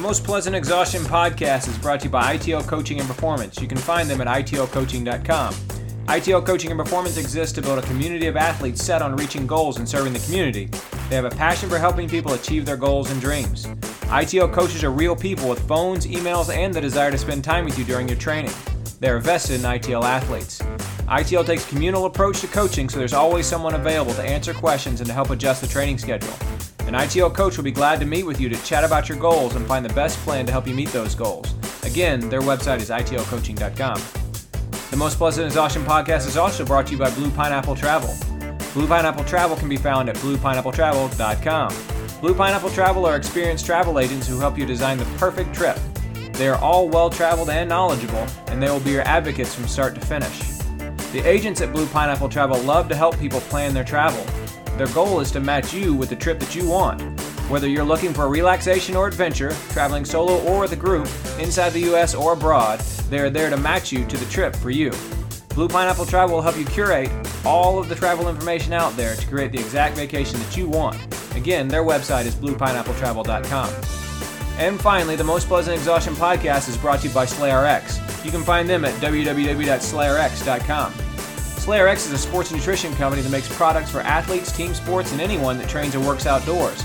Most Pleasant Exhaustion podcast is brought to you by ITL Coaching and Performance. You can find them at itlcoaching.com. ITL Coaching and Performance exists to build a community of athletes set on reaching goals and serving the community. They have a passion for helping people achieve their goals and dreams. ITL coaches are real people with phones, emails, and the desire to spend time with you during your training. They are vested in ITL athletes. ITL takes a communal approach to coaching, so there's always someone available to answer questions and to help adjust the training schedule. An ITL coach will be glad to meet with you to chat about your goals and find the best plan to help you meet those goals. Again, their website is itlcoaching.com. The Most Pleasant Exhaustion podcast is also brought to you by Blue Pineapple Travel. Blue Pineapple Travel can be found at bluepineappletravel.com. Blue Pineapple Travel are experienced travel agents who help you design the perfect trip. They are all well traveled and knowledgeable, and they will be your advocates from start to finish. The agents at Blue Pineapple Travel love to help people plan their travel. Their goal is to match you with the trip that you want. Whether you're looking for relaxation or adventure, traveling solo or with a group, inside the US or abroad, they are there to match you to the trip for you. Blue Pineapple Travel will help you curate all of the travel information out there to create the exact vacation that you want. Again, their website is bluepineappletravel.com. And finally, the Most Pleasant Exhaustion podcast is brought to you by SlayRx. You can find them at www.slayrx.com. SlayRx is a sports nutrition company that makes products for athletes, team sports, and anyone that trains or works outdoors.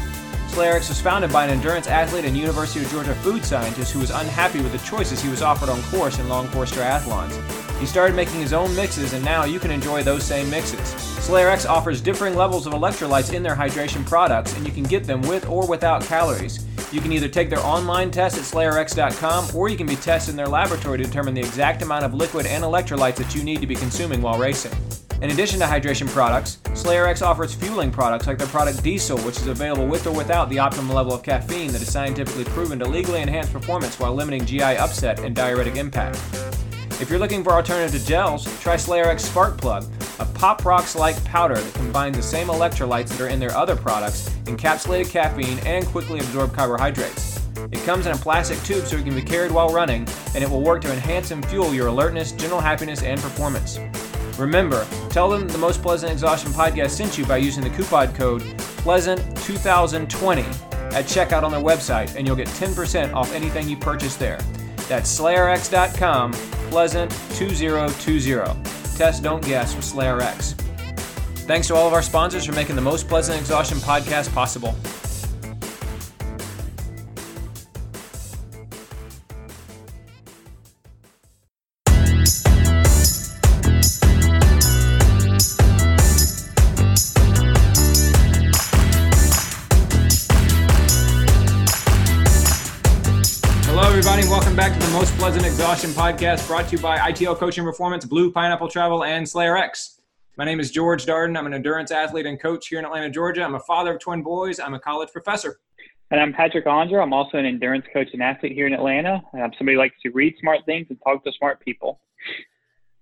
SlayRx was founded by an endurance athlete and University of Georgia food scientist who was unhappy with the choices he was offered on course in long course triathlons. He started making his own mixes, and now you can enjoy those same mixes. SlayRx offers differing levels of electrolytes in their hydration products, and you can get them with or without calories. You can either take their online test at slayerx.com or you can be tested in their laboratory to determine the exact amount of liquid and electrolytes that you need to be consuming while racing. In addition to hydration products, SlayerX offers fueling products like their product Diesel, which is available with or without the optimal level of caffeine that is scientifically proven to legally enhance performance while limiting GI upset and diuretic impact. If you're looking for alternative gels, try SlayerX Spark Plug, a Pop Rocks like powder that combines the same electrolytes that are in their other products, encapsulated caffeine, and quickly absorbed carbohydrates. It comes in a plastic tube so it can be carried while running, and it will work to enhance and fuel your alertness, general happiness, and performance. Remember, tell them the Most Pleasant Exhaustion podcast sent you by using the coupon code PLEASANT2020 at checkout on their website, and you'll get 10% off anything you purchase there. That's SlayerX.com, Pleasant2020. Test, don't guess with SlayerX. Thanks to all of our sponsors for making the Most Pleasant Exhaustion podcast possible. Podcast brought to you by ITL Coaching Performance, Blue Pineapple Travel, and Slayer X. My name is George Darden. I'm an endurance athlete and coach here in Atlanta, Georgia. I'm a father of twin boys. I'm a college professor. And I'm Patrick Andra. I'm also an endurance coach and athlete here in Atlanta. I'm somebody who likes to read smart things and talk to smart people.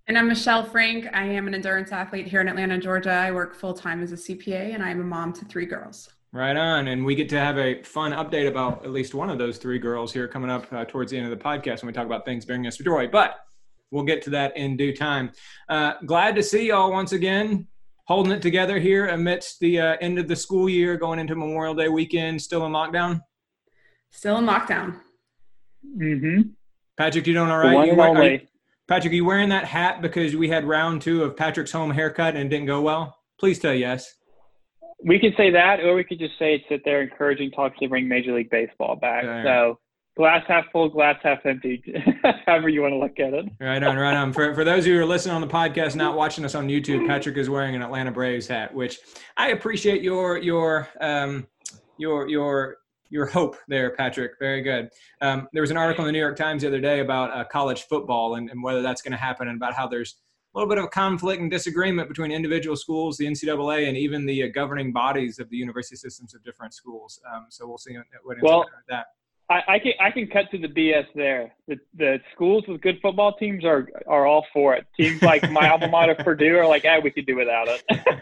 And I'm Michelle Frank. I am an endurance athlete here in Atlanta, Georgia. I work full time as a CPA, and I'm a mom to three girls. Right on. And we get to have a fun update about at least one of those three girls here coming up uh, towards the end of the podcast when we talk about things bringing us joy. But we'll get to that in due time. Uh, glad to see y'all once again holding it together here amidst the uh, end of the school year, going into Memorial Day weekend, still in lockdown. Still in lockdown. Mm-hmm. Patrick, you doing all The right? one You and wear- are you- only. Patrick, are you wearing that hat because we had round two of Patrick's home haircut and it didn't go well? Please tell yes. We could say that, or we could just say that they're encouraging talks to bring Major League Baseball back. Yeah. So glass half full, glass half empty, however you want to look at it. Right on, right on. For, for those of you who are listening on the podcast, not watching us on YouTube, Patrick is wearing an Atlanta Braves hat, which I appreciate your your um, your your your hope there, Patrick. Very good. Um, there was an article in the New York Times the other day about uh, college football and, and whether that's going to happen, and about how there's a little bit of conflict and disagreement between individual schools, the NCAA, and even the uh, governing bodies of the university systems of different schools. Um, so we'll see what ends Well, that. I, I can I can cut to the BS there. The the schools with good football teams are are all for it. Teams like my alma mater, Purdue, are like, ah, we could do without it.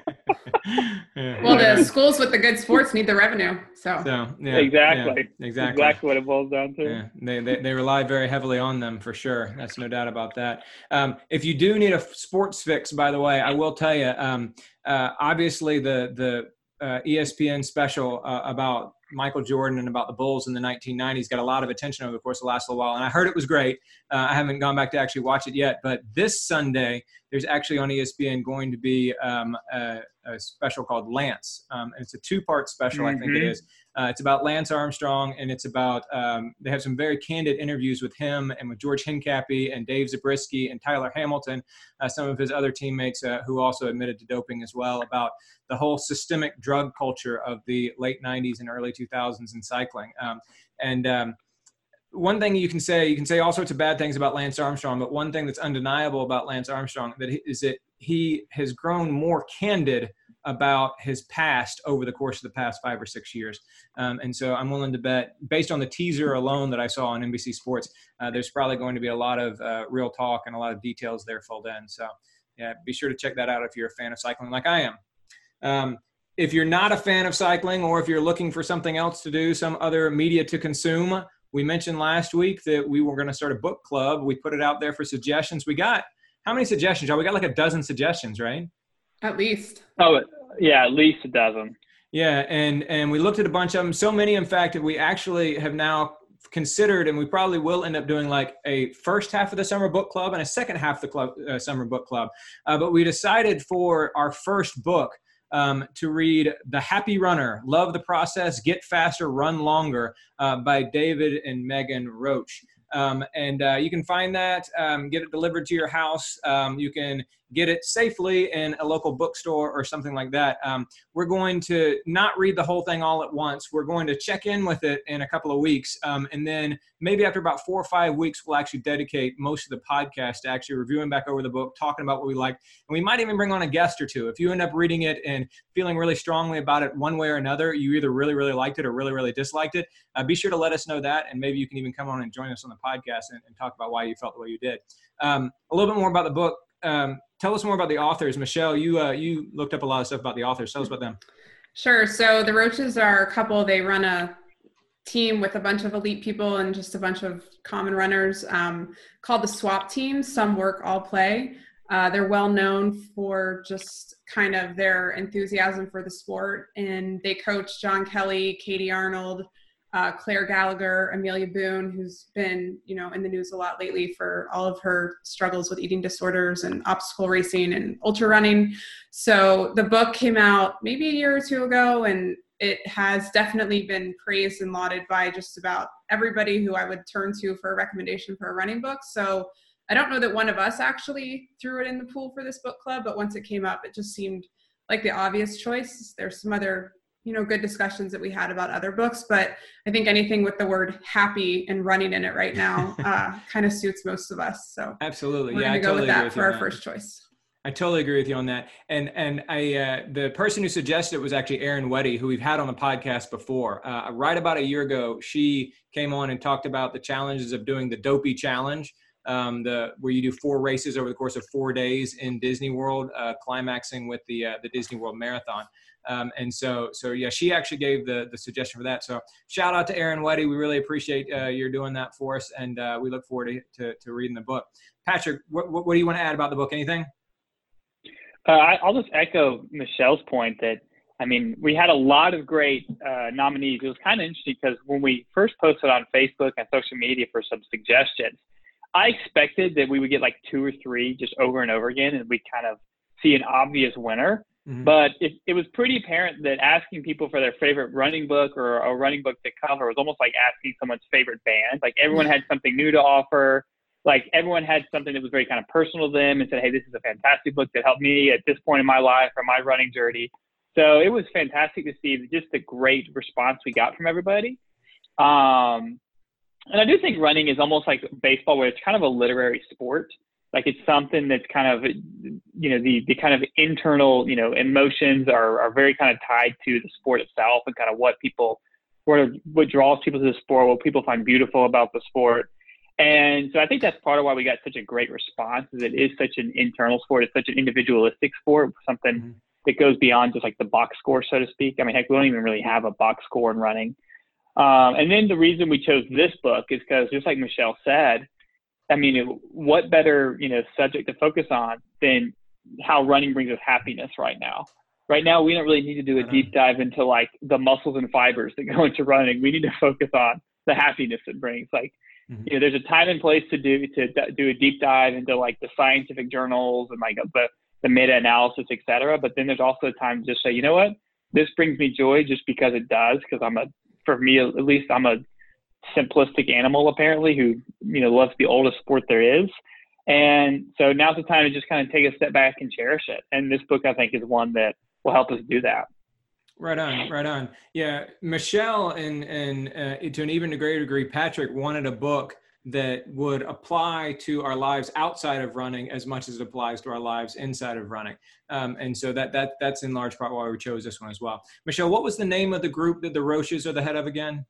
Yeah, Well, the schools with the good sports need the revenue. So, So, yeah, exactly. yeah, exactly. Exactly what it boils down to. Yeah, they, they, they rely very heavily on them for sure. That's no doubt about that. Um, if you do need a sports fix, by the way, I will tell you. Um, uh, obviously, the the uh, ESPN special uh, about Michael Jordan and about the Bulls in the 1990s got a lot of attention over the course of the last little while. And I heard it was great. Uh, I haven't gone back to actually watch it yet, but this Sunday there's actually on ESPN going to be um, a, a, special called Lance, um, and it's a two-part special. Mm-hmm. I think it mm-hmm. is. Uh, it's about Lance Armstrong, and it's about um, they have some very candid interviews with him and with George Hincapie and Dave Zabriskie and Tyler Hamilton, uh, some of his other teammates uh, who also admitted to doping as well, about the whole systemic drug culture of the late 90s and early 2000s in cycling. Um, and um, one thing you can say, you can say all sorts of bad things about Lance Armstrong, but one thing that's undeniable about Lance Armstrong that is that he has grown more candid about his past over the course of the past five or six years. Um, and so I'm willing to bet, based on the teaser alone that I saw on NBC Sports, uh, there's probably going to be a lot of uh, real talk and a lot of details there filled in. So yeah, be sure to check that out if you're a fan of cycling like I am. Um, if you're not a fan of cycling or if you're looking for something else to do, some other media to consume, we mentioned last week that we were going to start a book club. We put it out there for suggestions. We got how many suggestions, Y'all? We got like a dozen suggestions, right? At least. Oh, yeah, at least a dozen. Yeah, and and we looked at a bunch of them. So many, in fact, that we actually have now considered, and we probably will end up doing like a first half of the summer book club and a second half of the club uh, summer book club. Uh, but we decided for our first book um, to read The Happy Runner Love the Process, Get Faster, Run Longer uh, by David and Megan Roche. Um, and uh, you can find that, um, get it delivered to your house. Um, you can get it safely in a local bookstore or something like that. Um, we're going to not read the whole thing all at once. We're going to check in with it in a couple of weeks. Um, and then maybe after about four or five weeks, we'll actually dedicate most of the podcast to actually reviewing back over the book, talking about what we liked. And we might even bring on a guest or two. If you end up reading it and feeling really strongly about it one way or another, you either really, really liked it or really, really disliked it, uh, be sure to let us know that. And maybe you can even come on and join us on the podcast and, and talk about why you felt the way you did. Um, a little bit more about the book um, tell us more about the authors. Michelle, you uh, you looked up a lot of stuff about the authors. Tell us about them. Sure. So the Roches are a couple. They run a team with a bunch of elite people and just a bunch of common runners um, called the Swap Team. Some work, all play. Uh, they're well known for just kind of their enthusiasm for the sport, and they coach John Kelly, Katie Arnold, uh, Claire Gallagher, Amelia Boone, who's been, you know, in the news a lot lately for all of her struggles with eating disorders and obstacle racing and ultra running. So the book came out maybe a year or two ago, and it has definitely been praised and lauded by just about everybody who I would turn to for a recommendation for a running book. So I don't know that one of us actually threw it in the pool for this book club, but once it came up, it just seemed like the obvious choice. There's some other you know good discussions that we had about other books but i think anything with the word happy and running in it right now uh, kind of suits most of us so absolutely we're yeah gonna go with that for our that. first choice I totally agree with you on that. And and I uh, the person who suggested it was actually Erin Weddy, who we've had on the podcast before. Uh, right about a year ago, she came on and talked about the challenges of doing the Dopey Challenge, um, the where you do four races over the course of four days in Disney World, uh, climaxing with the uh, the Disney World Marathon. Um, and so, so yeah, she actually gave the, the suggestion for that. So shout out to Erin Weddy. We really appreciate uh, you're doing that for us. And uh, we look forward to, to, to, reading the book. Patrick, what, what, what, do you want to add about the book? Anything? Uh, I'll just echo Michelle's point that, I mean, we had a lot of great uh, nominees. It was kind of interesting because when we first posted on Facebook and social media for some suggestions, I expected that we would get like two or three just over and over again, and we kind of see an obvious winner. Mm-hmm. But it, it was pretty apparent that asking people for their favorite running book or a running book to cover was almost like asking someone's favorite band. Like everyone had something new to offer. Like everyone had something that was very kind of personal to them and said, hey, this is a fantastic book that helped me at this point in my life or my running journey. So it was fantastic to see just the great response we got from everybody. Um, and I do think running is almost like baseball, where it's kind of a literary sport like it's something that's kind of you know the the kind of internal you know emotions are are very kind of tied to the sport itself and kind of what people what what draws people to the sport what people find beautiful about the sport. And so I think that's part of why we got such a great response is it is such an internal sport. It's such an individualistic sport something mm-hmm. that goes beyond just like the box score so to speak. I mean heck we don't even really have a box score in running. Um, and then the reason we chose this book is because just like Michelle said I mean, what better, you know, subject to focus on than how running brings us happiness right now, right now we don't really need to do a deep dive into like the muscles and fibers that go into running. We need to focus on the happiness it brings. Like, mm-hmm. you know, there's a time and place to do to do a deep dive into like the scientific journals and like the the meta analysis, et cetera. But then there's also a time to just say, you know what, this brings me joy just because it does. Because I'm a, for me at least, I'm a simplistic animal apparently who you know loves the oldest sport there is. And so now's the time to just kind of take a step back and cherish it. And this book, I think, is one that will help us do that. Right on, right on. Yeah, Michelle and and uh, to an even greater degree, Patrick wanted a book that would apply to our lives outside of running as much as it applies to our lives inside of running. Um, and so that that that's in large part why we chose this one as well. Michelle, what was the name of the group that the Roches are the head of again?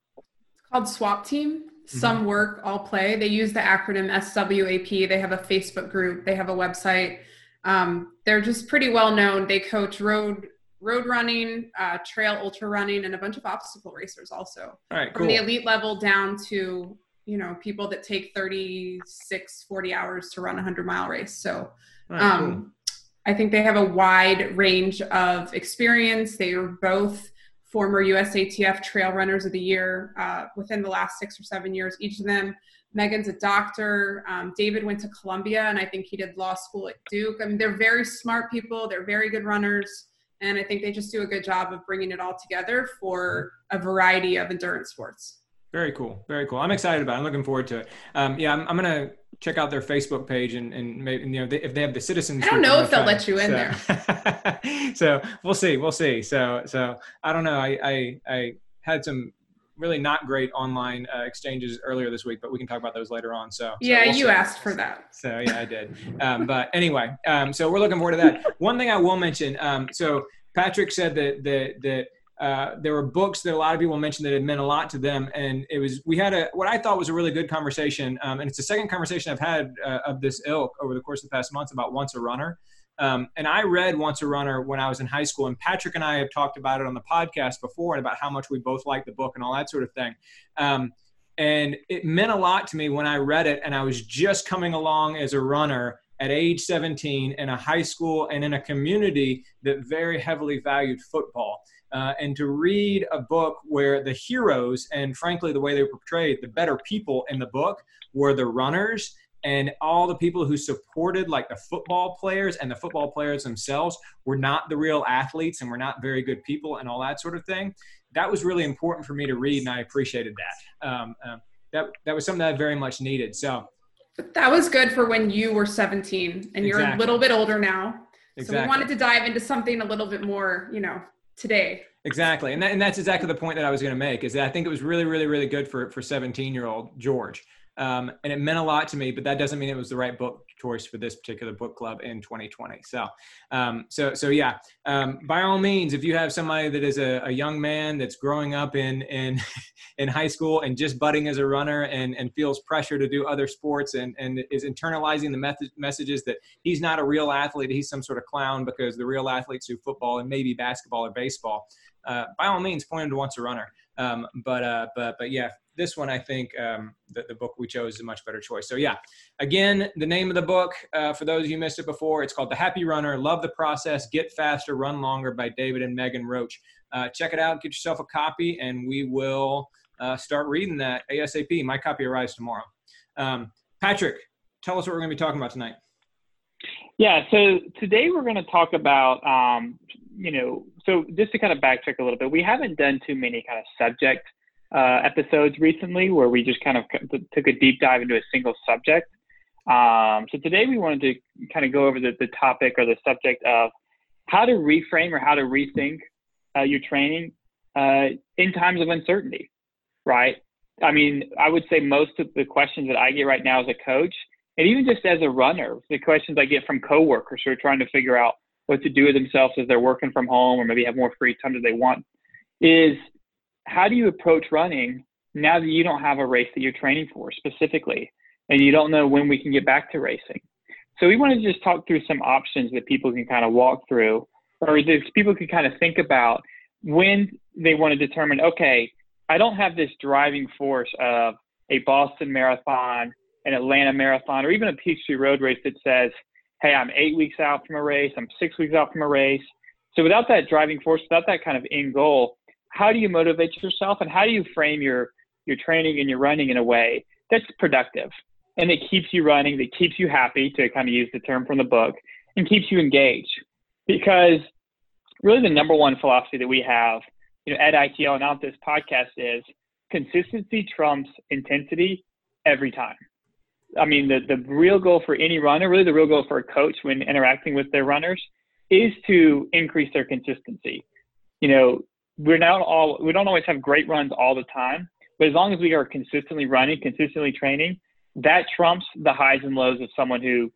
Called Swap Team. Some mm-hmm. work, all play. They use the acronym SWAP. They have a Facebook group. They have a website. Um, they're just pretty well known. They coach road road running, uh, trail ultra running, and a bunch of obstacle racers also. All right, cool. From the elite level down to you know people that take 36 40 hours to run a 100 mile race so right, um, cool. i think they have a wide range of experience they are both former usatf trail runners of the year uh, within the last six or seven years each of them Megan's a doctor. Um, David went to Columbia, and I think he did law school at Duke. I mean, they're very smart people. They're very good runners, and I think they just do a good job of bringing it all together for a variety of endurance sports. Very cool. Very cool. I'm excited about it. I'm looking forward to it. Um, yeah, I'm, I'm going to check out their Facebook page and, and maybe, you know, they, if they have the citizens. I don't know if they'll let you in so. there. so we'll see. We'll see. So, so I don't know. I, I, I had some really not great online uh, exchanges earlier this week, but we can talk about those later on. So, yeah, so we'll you see. asked for that. So yeah, I did. Um, but anyway, um, so we're looking forward to that. One thing I will mention. Um, so Patrick said that, that, that, uh, there were books that a lot of people mentioned that had meant a lot to them, and it was we had a what I thought was a really good conversation, um, and it's the second conversation I've had uh, of this ilk over the course of the past months about Once a Runner. Um, and I read Once a Runner when I was in high school, and Patrick and I have talked about it on the podcast before, and about how much we both like the book and all that sort of thing. Um, and it meant a lot to me when I read it, and I was just coming along as a runner at age 17 in a high school and in a community that very heavily valued football uh, and to read a book where the heroes and frankly the way they were portrayed the better people in the book were the runners and all the people who supported like the football players and the football players themselves were not the real athletes and were not very good people and all that sort of thing. That was really important for me to read and i appreciated that. Um, um, that, that was something that i very much needed so. That was good for when you were 17 and you're a little bit older now. Exactly. So we wanted to dive into something a little bit more, you know, today. Exactly. And, that, and that's exactly the point that I was going to make is that I think it was really, really, really good for, for 17 year old George. Um, and it meant a lot to me, but that doesn't mean it was the right book choice for this particular book club in 2020. So, um, so, so yeah. Um, by all means, if you have somebody that is a, a, young man that's growing up in in in high school and just budding as a runner and and feels pressure to do other sports and and is internalizing the method, messages that he's not a real athlete, he's some sort of clown because the real athletes do football and maybe basketball or baseball. Uh, by all means, point him to once a runner. Um, but uh, but but yeah, this one I think um, the, the book we chose is a much better choice. So yeah, again, the name of the book uh, for those of you missed it before, it's called The Happy Runner: Love the Process, Get Faster, Run Longer by David and Megan Roche. Uh, check it out, get yourself a copy, and we will uh, start reading that ASAP. My copy arrives tomorrow. Um, Patrick, tell us what we're going to be talking about tonight. Yeah, so today we're going to talk about, um, you know, so just to kind of backtrack a little bit, we haven't done too many kind of subject uh, episodes recently where we just kind of took a deep dive into a single subject. Um, so today we wanted to kind of go over the, the topic or the subject of how to reframe or how to rethink uh, your training uh, in times of uncertainty, right? I mean, I would say most of the questions that I get right now as a coach, and even just as a runner, the questions I get from coworkers who are trying to figure out what to do with themselves as they're working from home or maybe have more free time than they want, is how do you approach running now that you don't have a race that you're training for specifically and you don't know when we can get back to racing? So we want to just talk through some options that people can kind of walk through or that people can kind of think about when they want to determine, okay, I don't have this driving force of a Boston Marathon, an Atlanta Marathon, or even a Peachtree Road race that says, hey, I'm eight weeks out from a race, I'm six weeks out from a race. So without that driving force, without that kind of end goal, how do you motivate yourself and how do you frame your your training and your running in a way that's productive and it keeps you running, that keeps you happy to kind of use the term from the book and keeps you engaged. Because really the number one philosophy that we have, you know, at ITL and out this podcast is consistency trumps intensity every time. I mean, the, the real goal for any runner, really the real goal for a coach when interacting with their runners is to increase their consistency. You know, we're not all, we don't always have great runs all the time, but as long as we are consistently running, consistently training, that trumps the highs and lows of someone who,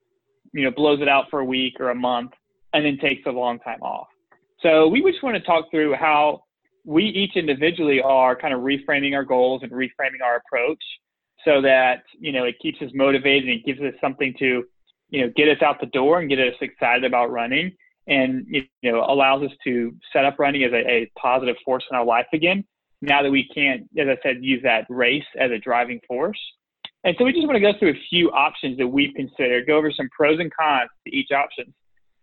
you know, blows it out for a week or a month and then takes a long time off. So we just want to talk through how we each individually are kind of reframing our goals and reframing our approach so that, you know, it keeps us motivated and it gives us something to, you know, get us out the door and get us excited about running and, you know, allows us to set up running as a, a positive force in our life again. Now that we can't, as I said, use that race as a driving force. And so we just want to go through a few options that we've considered, go over some pros and cons to each option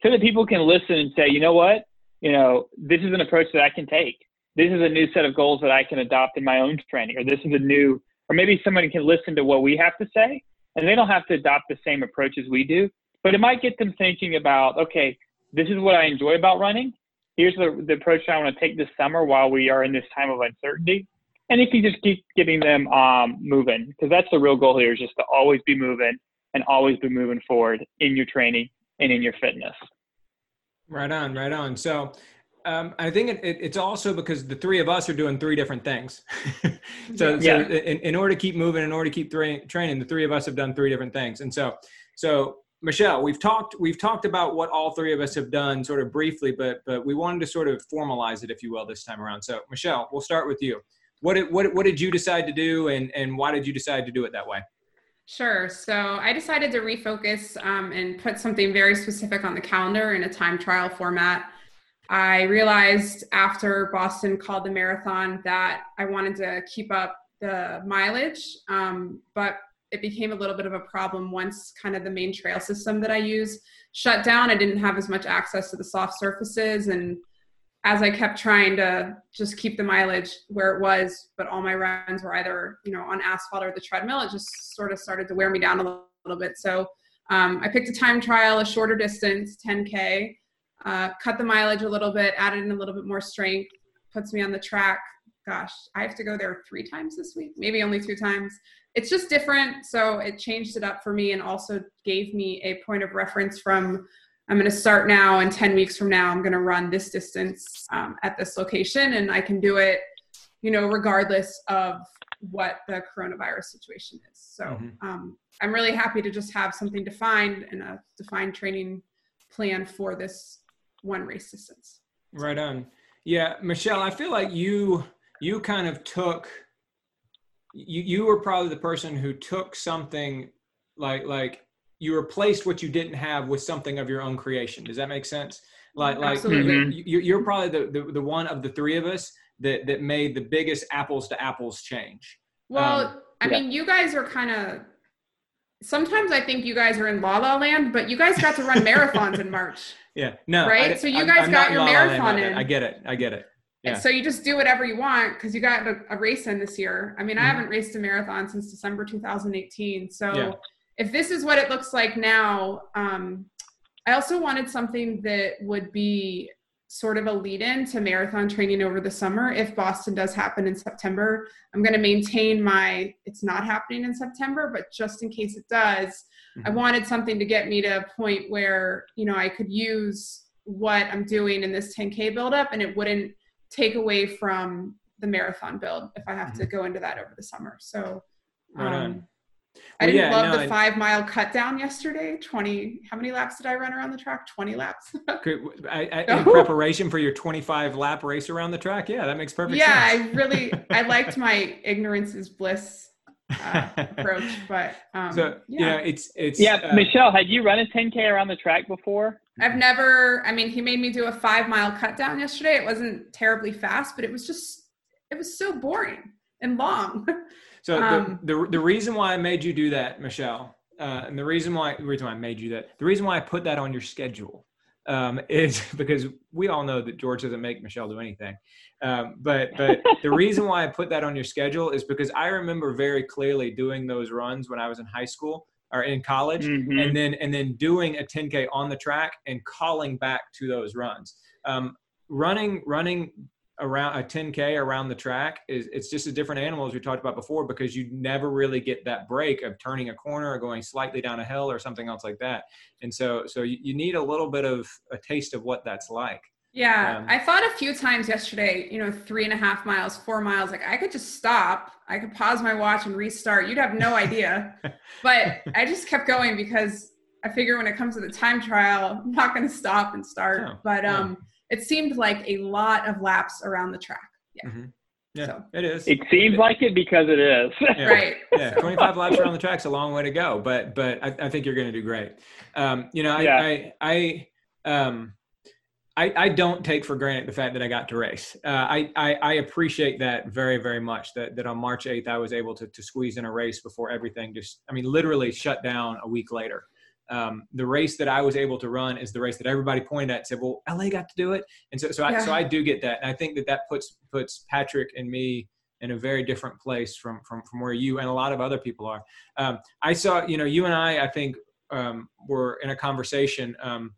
so that people can listen and say, you know what, you know, this is an approach that I can take. This is a new set of goals that I can adopt in my own training, or this is a new, or maybe somebody can listen to what we have to say and they don't have to adopt the same approach as we do, but it might get them thinking about, okay, this is what I enjoy about running. Here's the, the approach I want to take this summer while we are in this time of uncertainty. And if you just keep getting them um, moving, because that's the real goal here is just to always be moving and always be moving forward in your training and in your fitness. Right on, right on. So um, I think it, it, it's also because the three of us are doing three different things. so, yeah. so in, in, order to keep moving, in order to keep tra- training, the three of us have done three different things. And so, so Michelle, we've talked we've talked about what all three of us have done sort of briefly, but but we wanted to sort of formalize it, if you will, this time around. So, Michelle, we'll start with you. What did, what what did you decide to do, and and why did you decide to do it that way? Sure. So I decided to refocus um, and put something very specific on the calendar in a time trial format. I realized after Boston called the marathon that I wanted to keep up the mileage, um, but it became a little bit of a problem once kind of the main trail system that I use shut down. I didn't have as much access to the soft surfaces and as I kept trying to just keep the mileage where it was, but all my runs were either, you know, on asphalt or the treadmill, it just sort of started to wear me down a little, bit. So um, I picked a time trial, a shorter distance, 10K, uh, cut the mileage a little bit, added in a little bit more strength, puts me on the track. Gosh, I have to go there three times this week, maybe only two times. It's just different. So it changed it up for me and also gave me a point of reference from I'm going to start now, and 10 weeks from now, I'm going to run this distance um, at this location, and I can do it, you know, regardless of what the coronavirus situation is. So mm-hmm. um, I'm really happy to just have something defined and a defined training plan for this one race distance. Right on. Yeah, Michelle, I feel like you you kind of took you you were probably the person who took something like like you replaced what you didn't have with something of your own creation. Does that make sense? Like, like Absolutely. you, are probably the, the, the one of the three of us that, that made the biggest apples to apples change. Well, um, I yeah. mean, you guys are kind of, sometimes I think you guys are in la la land, but you guys got to run marathons in March. Yeah. No. Right. I, so you guys I'm, got your marathon in. I get it. I get it. Yeah. So you just do whatever you want because you got a, a, race in this year. I mean, mm-hmm. I haven't raced a marathon since December 2018. So yeah if this is what it looks like now, um, I also wanted something that would be sort of a lead in to marathon training over the summer. If Boston does happen in September, I'm going to maintain my, it's not happening in September, but just in case it does, mm-hmm. I wanted something to get me to a point where, you know, I could use what I'm doing in this 10K buildup and it wouldn't take away from the marathon build if I have mm-hmm. to go into that over the summer. So, um, I didn't yeah, love no, the five mile cut down yesterday. 20, how many laps did I run around the track? 20 laps. I, I, in preparation for your 25 lap race around the track. Yeah, that makes perfect yeah, sense. Yeah, I really, I liked my ignorance is bliss uh, approach, but um, so, yeah. you know, it's, it's, yeah. Uh, Michelle, had you run a 10K around the track before? I've never, I mean, he made me do a five mile cut down yesterday. It wasn't terribly fast, but it was just, it was so boring and long. So um, the, the, the reason why I made you do that, Michelle, uh, and the reason why the reason why I made you that, the reason why I put that on your schedule um, is because we all know that George doesn't make Michelle do anything. Um, but but the reason why I put that on your schedule is because I remember very clearly doing those runs when I was in high school or in college, Mhm. and then and then doing a 10k on the track and calling back to those runs. Um, running running around a 10k around the track is it's just a different animal as we talked about before because you never really get that break of turning a corner or going slightly down a hill or something else like that and so so you, you need a little bit of a taste of what that's like Yeah, Um, I thought a few times yesterday, you know, three and a half miles, four miles, like I could just stop. I could pause my watch and restart. You'd have no idea. but I just kept going because I figure when it comes to the time trial, I'm not going to stop and start. No, but no. It seemed like a lot of laps around the track. Yeah. Mhm. yeah So- it is It seems like it because it is. Yeah. Right. yeah 25 laps around the track's a long way to go but but i, I think you're going to do great um, you know I, Yeah. I i um I, I don't take for granted the fact that I got to race. Uh, I, I, I appreciate that very, very much that, that on March 8th, I was able to, to squeeze in a race before everything just, I mean, literally shut down a week later. Um, the race that I was able to run is the race that everybody pointed at and said, well, LA got to do it. And so, so I, so I do get that. And I think that that puts, puts Patrick and me in a very different place from, from, from where you and a lot of other people are. Um, I saw, you know, you and I, I think, um, were in a conversation, um,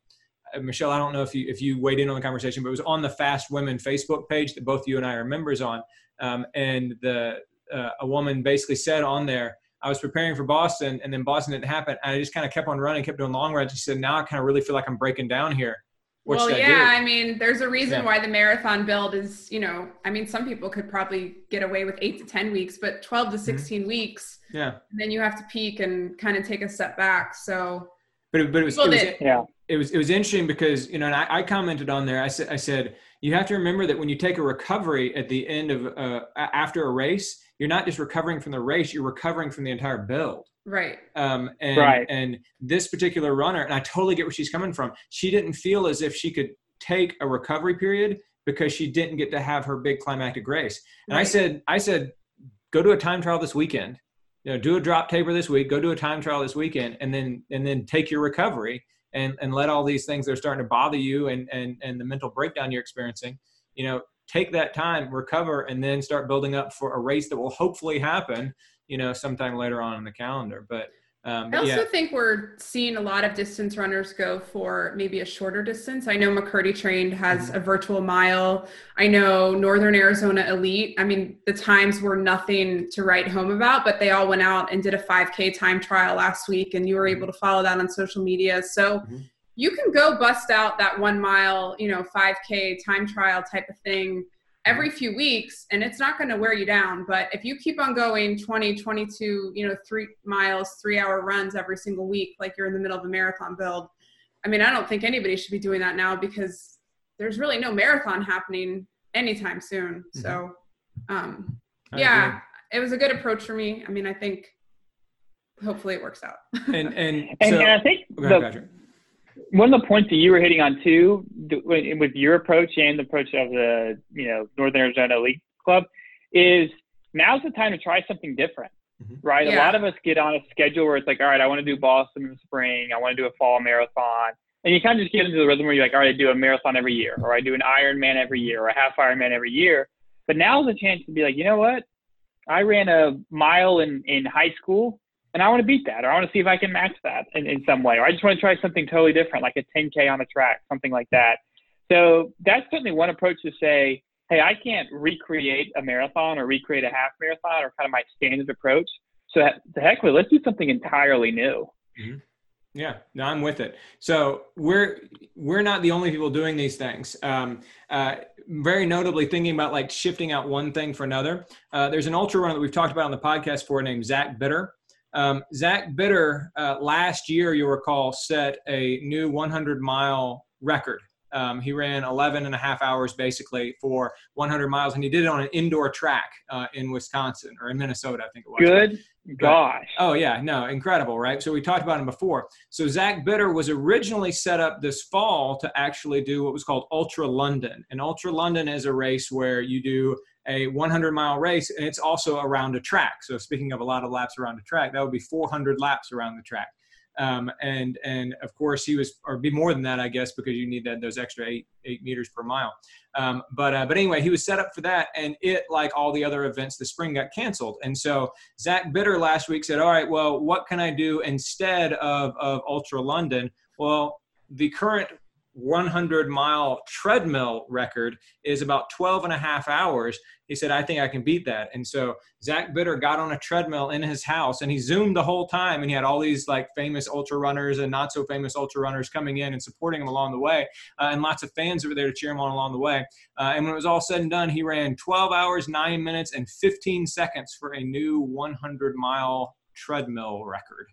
uh, Michelle, I don't know if you if you weighed in on the conversation, but it was on the Fast Women Facebook page that both you and I are members on. Um, and the uh, a woman basically said on there, I was preparing for Boston, and then Boston didn't happen. And I just kind of kept on running, kept doing long runs. She said, "Now I kind of really feel like I'm breaking down here." What well, should I yeah. I mean, there's a reason Yeah. why the marathon build is, you know, I mean, some people could probably get away with eight to 10 weeks, but 12 Mm-hmm. to 16 weeks, Yeah, then you have to peak and kind of take a step back. So, but it, but it was, it was yeah. it was it was interesting because you know and I, I commented on there I said I said you have to remember that when you take a recovery at the end of uh, after a race you're not just recovering from the race you're recovering from the entire build right. um, and Right. and this particular runner and I totally get where she's coming from she didn't feel as if she could take a recovery period because she didn't get to have her big climactic race and I said I said go to a time trial this weekend you know do a drop taper this week go do a time trial this weekend and then and then take your recovery and and let all these things that are starting to bother you and and and the mental breakdown you're experiencing you know take that time recover and then start building up for a race that will hopefully happen you know sometime later on in the calendar but um I also yeah think we're seeing a lot of distance runners go for maybe a shorter distance. I know McKirdy trained has Mm-hmm. a virtual mile. I know Northern Arizona Elite. I mean, the times were nothing to write home about, but they all went out and did a 5K time trial last week, and you were able to follow that on social media. So Mhm. You can go bust out that one mile, you know, 5K time trial type of thing every few weeks and it's not going to wear you down. But if you keep on going 20 22 you know three miles three hour runs every single week like you're in the middle of a marathon build i mean i don't think anybody should be doing that now because there's really no marathon happening anytime soon. So um I yeah it was a good approach for me. I mean i think hopefully it works out. And and And, so and I think go ahead, the, Patrick. One of the points that you were hitting on too, with with your approach and the approach of the you know Northern Arizona Elite Club, is now's the time to try something different, Mhm. right? A lot of us get on a schedule where it's like, all right, I want to do Boston in the spring, I want to do a fall marathon, and you kind of just get into the rhythm where you're like, all right, I do a marathon every year, or I do an Ironman every year, or a half Ironman every year. But now's a chance to be like, you know what? I ran a mile in in high school and I want to beat that, or I want to see if I can match that in, in some way, or I just want to try something totally different, like a 10K on a track, something like that. So that's certainly one approach to say, hey, I can't recreate a marathon or recreate a half marathon or kind of my standard approach. So the heck with it, let's do something entirely new. Yeah, no, I'm with it. So we're we're not the only people doing these things. Um, uh, very notably, thinking about like shifting out one thing for another. Uh, there's an ultra runner that we've talked about on the podcast for named Zach Bitter. Um, Zach Bitter uh, last year, you'll recall, set a new 100 mile record. Um, he ran 11 and a half hours basically for 100 miles, and he did it on an indoor track uh, in Wisconsin or in Minnesota, I think it was. Good gosh. Oh yeah, no, incredible, right? So we talked about him before. So Zach Bitter was originally set up this fall to actually do what was called Ultra London, and Ultra London is a race where you do a 100 mile race, and it's also around a track. So speaking of a lot of laps around a track, that would be 400 laps around the track. Um, and and of course he was, or be more than that, I guess, because you need that those extra eight eight meters per mile. Um, but uh, but anyway, he was set up for that, and it like all the other events, the spring got canceled. And so Zach Bitter last week said, "All right, well, what can I do instead of of Ultra London?" Well, the current 100 mile treadmill record is about 12 and a half hours. He said, I think I can beat that. And so Zach Bitter got on a treadmill in his house and he zoomed the whole time and he had all these like famous ultra runners and not so famous ultra runners coming in and supporting him along the way uh, and lots of fans over there to cheer him on along the way. Uh, and when it was all said and done, he ran 12 hours, nine minutes, and 15 seconds for a new 100 mile treadmill record.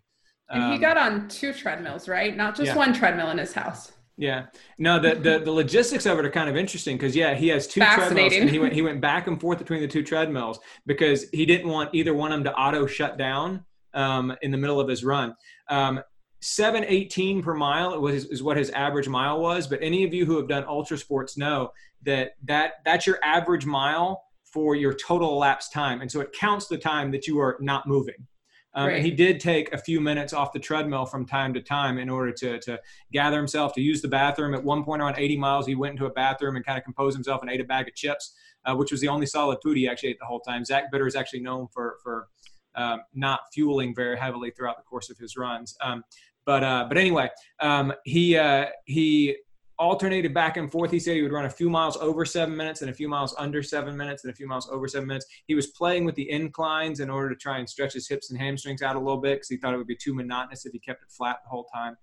And he um, got on two treadmills, right? Not just yeah. one treadmill in his house. Yeah. No, the, the, the logistics of it are kind of interesting because yeah, he has two treadmills and he went he went back and forth between the two treadmills because he didn't want either one of them to auto shut down um, in the middle of his run. Um, 718 per mile was, is what his average mile was. But any of you who have done ultra sports know that, that that's your average mile for your total elapsed time. And so it counts the time that you are not moving. Um, right. And he did take a few minutes off the treadmill from time to time in order to, to gather himself, to use the bathroom. At one point around 80 miles, he went into a bathroom and kind of composed himself and ate a bag of chips, uh, which was the only solid food he actually ate the whole time. Zach Bitter is actually known for, for um, not fueling very heavily throughout the course of his runs. Um, but, uh, but anyway, um, he, uh, he alternated back and forth. He said he would run a few miles over seven minutes and a few miles under seven minutes and a few miles over seven minutes. He was playing with the inclines in order to try and stretch his hips and hamstrings out a little bit because he thought it would be too monotonous if he kept it flat the whole time.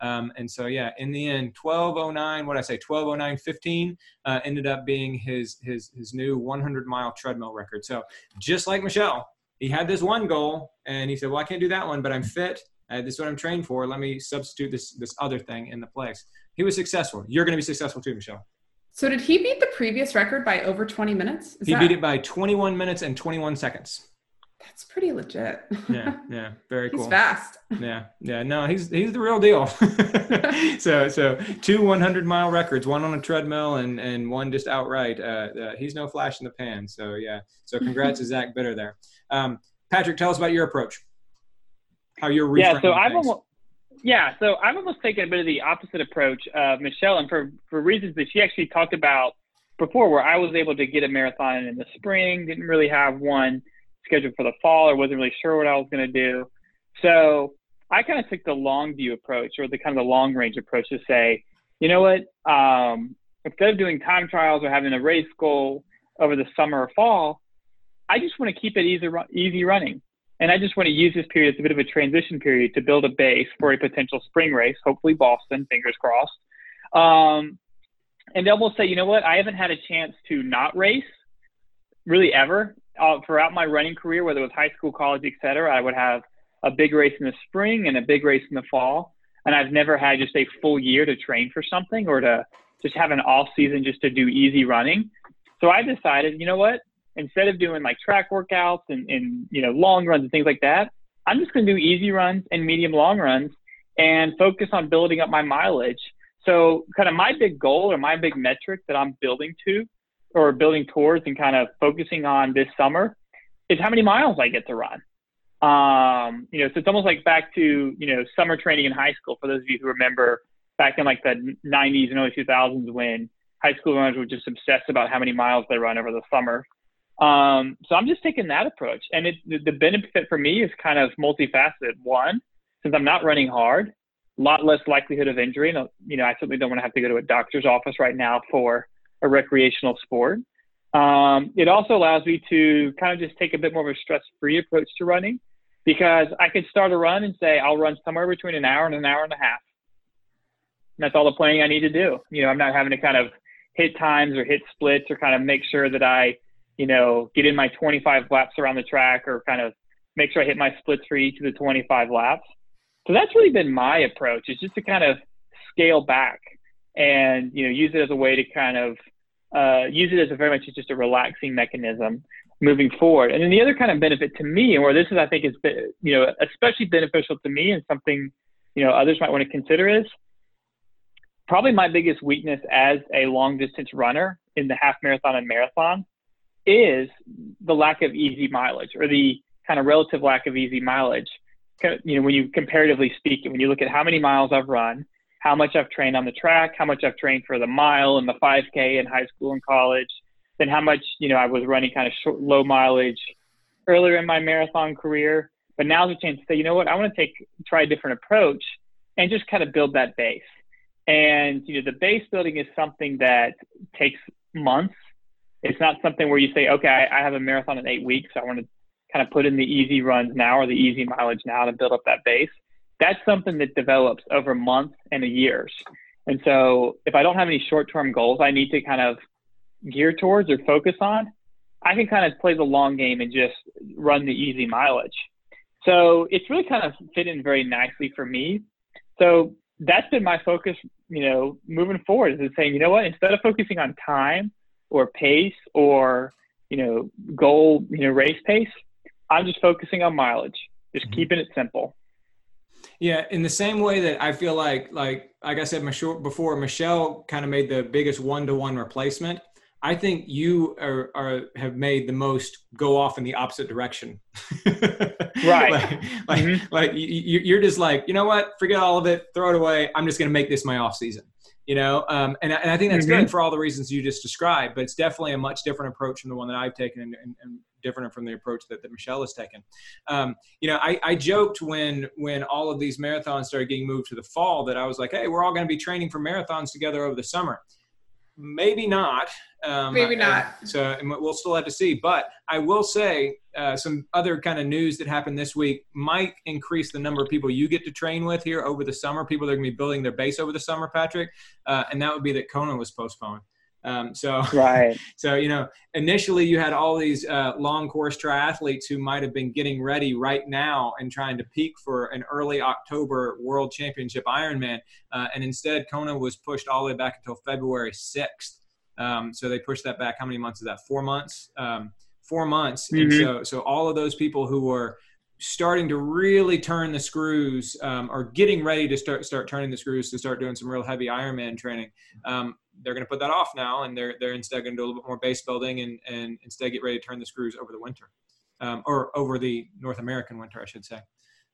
Um, and so, yeah, in the end, 1209, what I say, 1209.15 uh, ended up being his, his, his new 100 mile treadmill record. So just like Michelle, he had this one goal and he said, well, I can't do that one, but I'm fit. Uh, this is what I'm trained for. Let me substitute this, this other thing in the place he was successful. You're going to be successful too, Michelle. So did he beat the previous record by over 20 minutes? Is he that... beat it by 21 minutes and 21 seconds. That's pretty legit. yeah, yeah, very cool. He's fast. Yeah, yeah. No, he's he's the real deal. so so two 100 mile records, one on a treadmill and and one just outright. Uh, uh, he's no flash in the pan. So yeah. So congrats to Zach Bitter there. Um, Patrick, tell us about your approach. How you're yeah. So I've almost yeah, so I've almost taken a bit of the opposite approach of Michelle, and for for reasons that she actually talked about before, where I was able to get a marathon in the spring, didn't really have one scheduled for the fall, or wasn't really sure what I was going to do. So I kind of took the long view approach, or the kind of the long range approach, to say, you know what, um, instead of doing time trials or having a race goal over the summer or fall, I just want to keep it easy easy running. And I just want to use this period as a bit of a transition period to build a base for a potential spring race, hopefully Boston, fingers crossed. Um, and then we'll say, you know what, I haven't had a chance to not race really ever uh, throughout my running career, whether it was high school, college, et cetera. I would have a big race in the spring and a big race in the fall. And I've never had just a full year to train for something or to just have an off season just to do easy running. So I decided, you know what, instead of doing like track workouts and, and you know long runs and things like that, I'm just going to do easy runs and medium long runs and focus on building up my mileage. So kind of my big goal or my big metric that I'm building to or building towards and kind of focusing on this summer is how many miles I get to run. Um, you know, so it's almost like back to, you know, summer training in high school for those of you who remember back in like the 90s and early 2000s when high school runners were just obsessed about how many miles they run over the summer. Um, so I'm just taking that approach, and it, the, benefit for me is kind of multifaceted. One, since I'm not running hard, a lot less likelihood of injury. And, you know, I certainly don't want to have to go to a doctor's office right now for a recreational sport. Um, it also allows me to kind of just take a bit more of a stress-free approach to running because I could start a run and say I'll run somewhere between an hour and an hour and a half. And that's all the planning I need to do. You know, I'm not having to kind of hit times or hit splits or kind of make sure that I you know, get in my 25 laps around the track or kind of make sure I hit my splits for each of the 25 laps. So that's really been my approach is just to kind of scale back and, you know, use it as a way to kind of uh, use it as a very much just a relaxing mechanism moving forward. And then the other kind of benefit to me, and where this is, I think, is, you know, especially beneficial to me and something, you know, others might want to consider is probably my biggest weakness as a long distance runner in the half marathon and marathon is the lack of easy mileage or the kind of relative lack of easy mileage. you know, when you comparatively speak, when you look at how many miles I've run, how much I've trained on the track, how much I've trained for the mile and the 5K in high school and college, then how much, you know, I was running kind of short, low mileage earlier in my marathon career. But now's a chance to say, you know what, I want to take, try a different approach and just kind of build that base. And, you know, the base building is something that takes months. It's not something where you say, okay, I, have a marathon in eight weeks. So I want to kind of put in the easy runs now or the easy mileage now to build up that base that's something that develops over months and years. And so if I don't have any short term goals I need to kind of gear towards or focus on, I can kind of play the long game and just run the easy mileage. So it's really kind of fit in very nicely for me. So that's been my focus, you know, moving forward is saying, you know what, instead of focusing on time or pace or, you know, goal, you know, race pace, I'm just focusing on mileage, just mm-hmm. keeping it simple. Yeah, in the same way that I feel like, like, like I said before, Michelle kind of made the biggest one-to-one replacement. I think you are, are have made the most go off in the opposite direction. right. like, like, mm-hmm. like you, are just like, you know what? Forget all of it. Throw it away. I'm just going to make this my off season. You know, um, and, and I think that's mm-hmm. good for all the reasons you just described. But it's definitely a much different approach from the one that I've taken, and, and, and different from the approach that, that Michelle has taken. Um, you know, I, I joked when when all of these marathons started getting moved to the fall that I was like, hey, we're all going to be training for marathons together over the summer. Maybe not. Um, Maybe not. so and we'll still have to see. But I will say uh, some other kind of news that happened this week might increase the number of people you get to train with here over the summer. People that are going to be building their base over the summer, Patrick, uh, and that would be that Kona was postponed. Um, so, right. So, you know, initially you had all these uh, long course triathletes who might have been getting ready right now and trying to peak for an early October World Championship Ironman. Uh, and instead, Kona was pushed all the way back until February 6th. Um, so they pushed that back. How many months is that? Four months. Um, four months. Mm-hmm. And so, so all of those people who were starting to really turn the screws um, or getting ready to start start turning the screws to start doing some real heavy Ironman training. Um, they're going to put that off now, and they're they're instead going to do a little bit more base building and and instead get ready to turn the screws over the winter, um, or over the North American winter, I should say.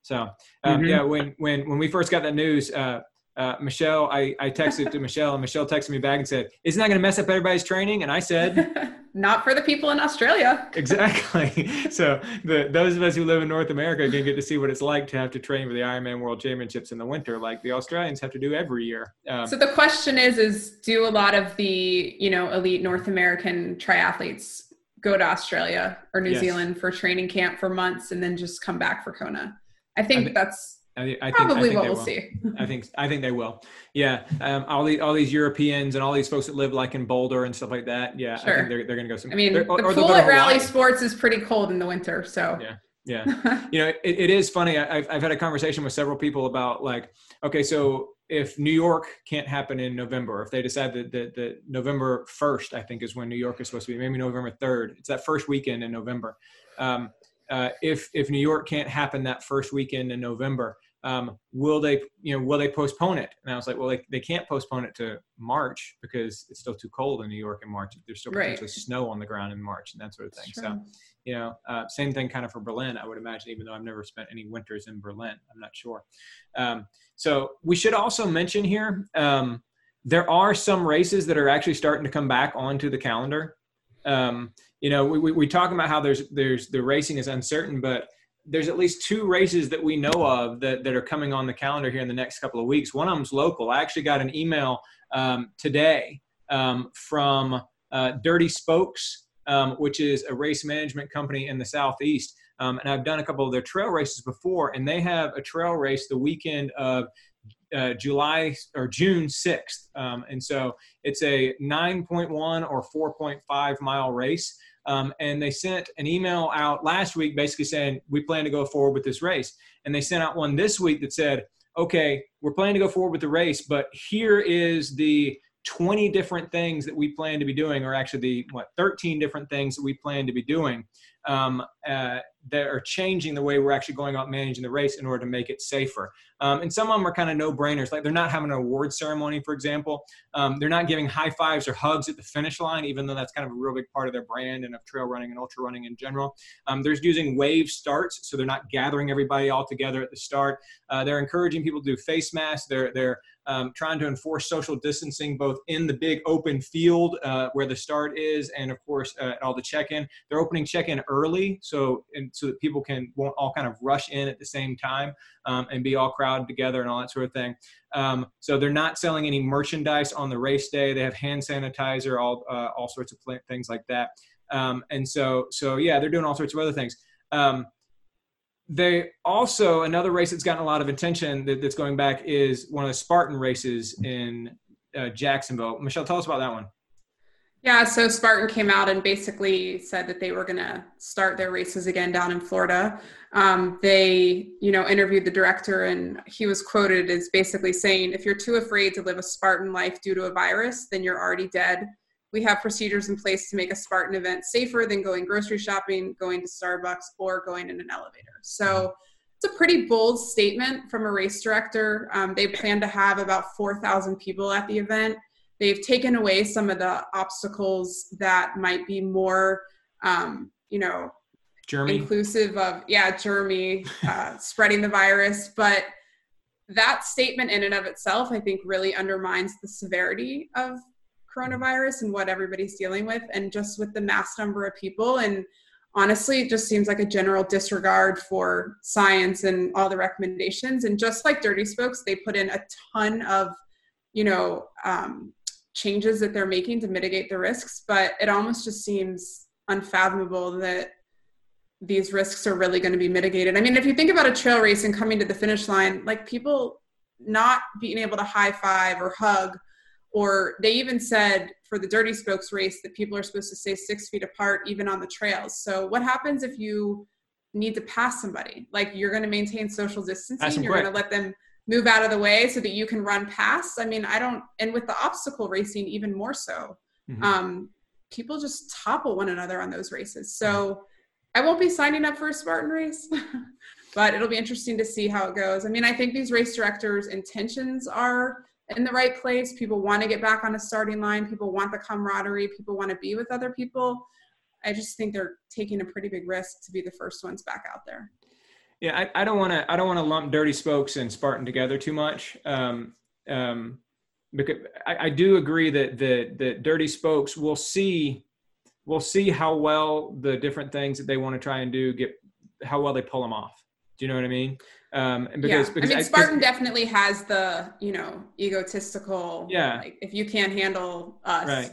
So um, mm-hmm. yeah, when when when we first got that news, uh, uh, Michelle, I, I texted to Michelle, and Michelle texted me back and said, "Isn't that going to mess up everybody's training?" And I said, "Not for the people in Australia." exactly. So the those of us who live in North America can get to see what it's like to have to train for the Ironman World Championships in the winter, like the Australians have to do every year. Um, so the question is: is do a lot of the you know elite North American triathletes go to Australia or New yes. Zealand for training camp for months and then just come back for Kona? I think I that's I, I Probably think, I think what we'll will. see. I think I think they will. Yeah, um, all these all these Europeans and all these folks that live like in Boulder and stuff like that. Yeah, sure. I think they're, they're going to go. Some, I mean, the pool at Rally Sports is pretty cold in the winter, so yeah. Yeah, you know, it, it is funny. I've, I've had a conversation with several people about like, okay, so if New York can't happen in November, if they decide that, that, that November 1st, I think is when New York is supposed to be, maybe November 3rd, it's that first weekend in November. Um, uh, if if New York can't happen that first weekend in November, um, will they you know will they postpone it? And I was like, well, they, they can't postpone it to March because it's still too cold in New York in March. There's still potentially right. snow on the ground in March and that sort of thing. So, you know, uh, same thing kind of for Berlin. I would imagine, even though I've never spent any winters in Berlin, I'm not sure. Um, so we should also mention here. Um, there are some races that are actually starting to come back onto the calendar. Um, you know, we, we, we talk about how there's there's the racing is uncertain, but there's at least two races that we know of that, that are coming on the calendar here in the next couple of weeks. One of them's local. I actually got an email um, today um, from uh, Dirty Spokes, um, which is a race management company in the Southeast. Um, and I've done a couple of their trail races before, and they have a trail race the weekend of uh, July or June 6th. Um, and so it's a 9.1 or 4.5 mile race. Um, and they sent an email out last week basically saying, we plan to go forward with this race. And they sent out one this week that said, okay, we're planning to go forward with the race, but here is the 20 different things that we plan to be doing, or actually the what 13 different things that we plan to be doing. Um, uh, that are changing the way we're actually going out managing the race in order to make it safer. Um, and some of them are kind of no brainers. Like they're not having an award ceremony, for example. Um, they're not giving high fives or hugs at the finish line, even though that's kind of a real big part of their brand and of trail running and ultra running in general. Um, they're using wave starts, so they're not gathering everybody all together at the start. Uh, they're encouraging people to do face masks. They're they're um, trying to enforce social distancing both in the big open field uh, where the start is and of course uh, all the check-in they're opening check-in early so and so that people can won't all kind of rush in at the same time um, and be all crowded together and all that sort of thing um, so they're not selling any merchandise on the race day they have hand sanitizer all uh, all sorts of things like that um, and so so yeah they're doing all sorts of other things um, they also another race that's gotten a lot of attention that, that's going back is one of the Spartan races in uh, Jacksonville. Michelle, tell us about that one. Yeah, so Spartan came out and basically said that they were going to start their races again down in Florida. Um, they, you know, interviewed the director, and he was quoted as basically saying, "If you're too afraid to live a Spartan life due to a virus, then you're already dead we have procedures in place to make a Spartan event safer than going grocery shopping, going to Starbucks, or going in an elevator. So it's a pretty bold statement from a race director. Um, they plan to have about 4,000 people at the event. They've taken away some of the obstacles that might be more, um, you know, inclusive of, yeah, Jeremy uh, spreading the virus. But that statement in and of itself, I think, really undermines the severity of coronavirus and what everybody's dealing with and just with the mass number of people. And honestly it just seems like a general disregard for science and all the recommendations. And just like dirty spokes they put in a ton of you know um, changes that they're making to mitigate the risks but it almost just seems unfathomable that these risks are really going to be mitigated. I mean if you think about a trail race and coming to the finish line like people not being able to high five or hug or they even said for the dirty spokes race that people are supposed to stay six feet apart even on the trails. So what happens if you need to pass somebody? Like you're going to maintain social distancing you're going to let them move out of the way so that you can run past i mean i don't and with the obstacle racing even more so mm-hmm. um, people just topple one another on those races so mm-hmm. i won't be signing up for a spartan race but it'll be interesting to see how it goes i mean i think these race directors intentions are in the right place. People want to get back on a starting line. People want the camaraderie. People want to be with other people. I just think they're taking a pretty big risk to be the first ones back out there. Yeah, I, I don't want to. I don't want to lump Dirty Spokes and Spartan together too much. Um, um, because I, I do agree that the the Dirty Spokes will see we'll see how well the different things that they want to try and do get how well they pull them off. Do you know what I mean? Um, because, yeah. because I mean, Spartan definitely has the you know egotistical. Yeah. Like, if you can't handle us, right?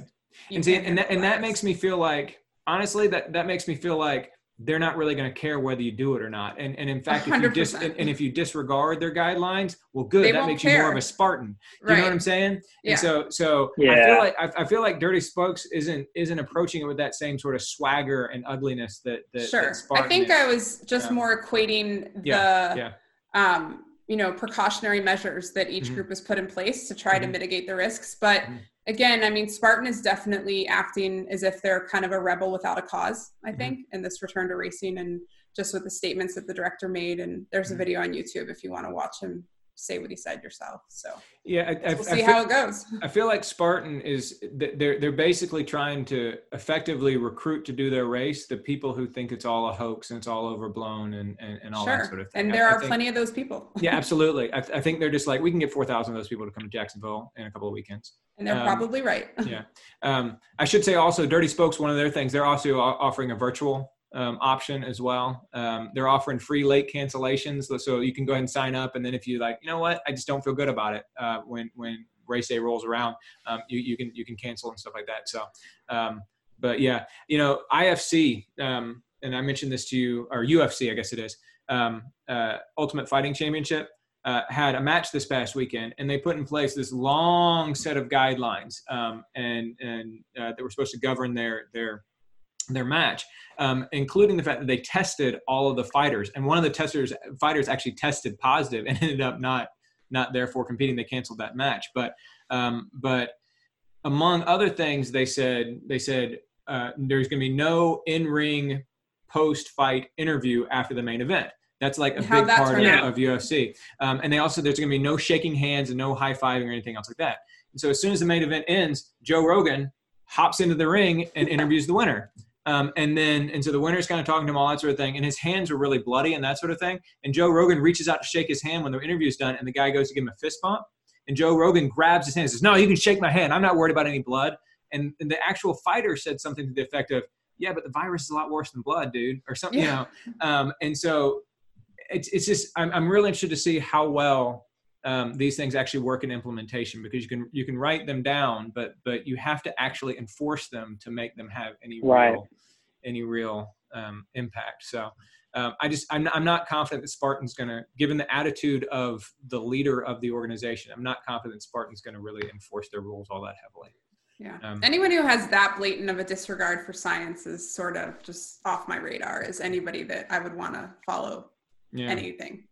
And see, and that, and that makes me feel like honestly that that makes me feel like they're not really going to care whether you do it or not. And, and in fact, if you dis, and, and, if you disregard their guidelines, well, good. They that makes care. you more of a Spartan. Do you know what I'm saying? Yeah. And so, so yeah. I feel like I, I, feel like Dirty Spokes isn't isn't approaching it with that same sort of swagger and ugliness that that. Sure. That I think is. I was just yeah. more equating the. Yeah. yeah um, you know precautionary measures that each mm-hmm. group has put in place to try mm-hmm. to mitigate the risks but mm-hmm. Again i mean spartan is definitely acting as if they're kind of a rebel without a cause i mm-hmm. think in this return to racing and just with the statements that the director made and there's a mm-hmm. video on youtube if you want to watch him say what he said yourself. So yeah, I, I, we'll see I feel, how it goes. I feel like Spartan is they're they're basically trying to effectively recruit to do their race the people who think it's all a hoax and it's all overblown and and, and all sure. that sort of thing. And there are think, plenty of those people. yeah, absolutely. I, think they're just like we can get four thousand of those people to come to Jacksonville in a couple of weekends. And they're um, probably right. yeah. Um, I should say also, Dirty Spokes, one of their things, they're also offering a virtual um, option as well. Um, they're offering free late cancellations, so you can go ahead and sign up. And then if you like, you know what, I just don't feel good about it uh, when when race day rolls around, um, you, you can you can cancel and stuff like that. So, um, but yeah, you know, IFC, um, and I mentioned this to you, or UFC, I guess it is, um, uh, Ultimate Fighting Championship. Uh, had a match this past weekend, and they put in place this long set of guidelines, and and uh, that were supposed to govern their their their match, um, including the fact that they tested all of the fighters, and one of the testers fighters actually tested positive and ended up not not therefore competing. They canceled that match, but um, but among other things, they said they said uh, there's going to be no in ring post-fight interview after the main event. That's like a How'd big part of, of UFC. Um, and they also there's going to be no shaking hands and no high fiving or anything else like that. And so as soon as the main event ends, Joe Rogan hops into the ring and interviews the winner. Um, and then and so the winner's kind of talking to him all that sort of thing. And his hands were really bloody and that sort of thing. And Joe Rogan reaches out to shake his hand when the interview's done, and the guy goes to give him a fist bump. And Joe Rogan grabs his hand and says, "No, you can shake my hand. I'm not worried about any blood." And, and the actual fighter said something to the effect of, "Yeah, but the virus is a lot worse than blood, dude," or something, Yeah. you know. Um, and so it's it's just I'm I'm really interested to see how well um, these things actually work in implementation because you can you can write them down, but but you have to actually enforce them to make them have any Right. real any real um, impact. So. Um, I just I'm, I'm not confident that Spartan's going to, given the attitude of the leader of the organization, I'm not confident Spartan's going to really enforce their rules all that heavily. Yeah. Um, Anyone who has that blatant of a disregard for science is sort of just off my radar as anybody that I would want to follow Yeah. anything.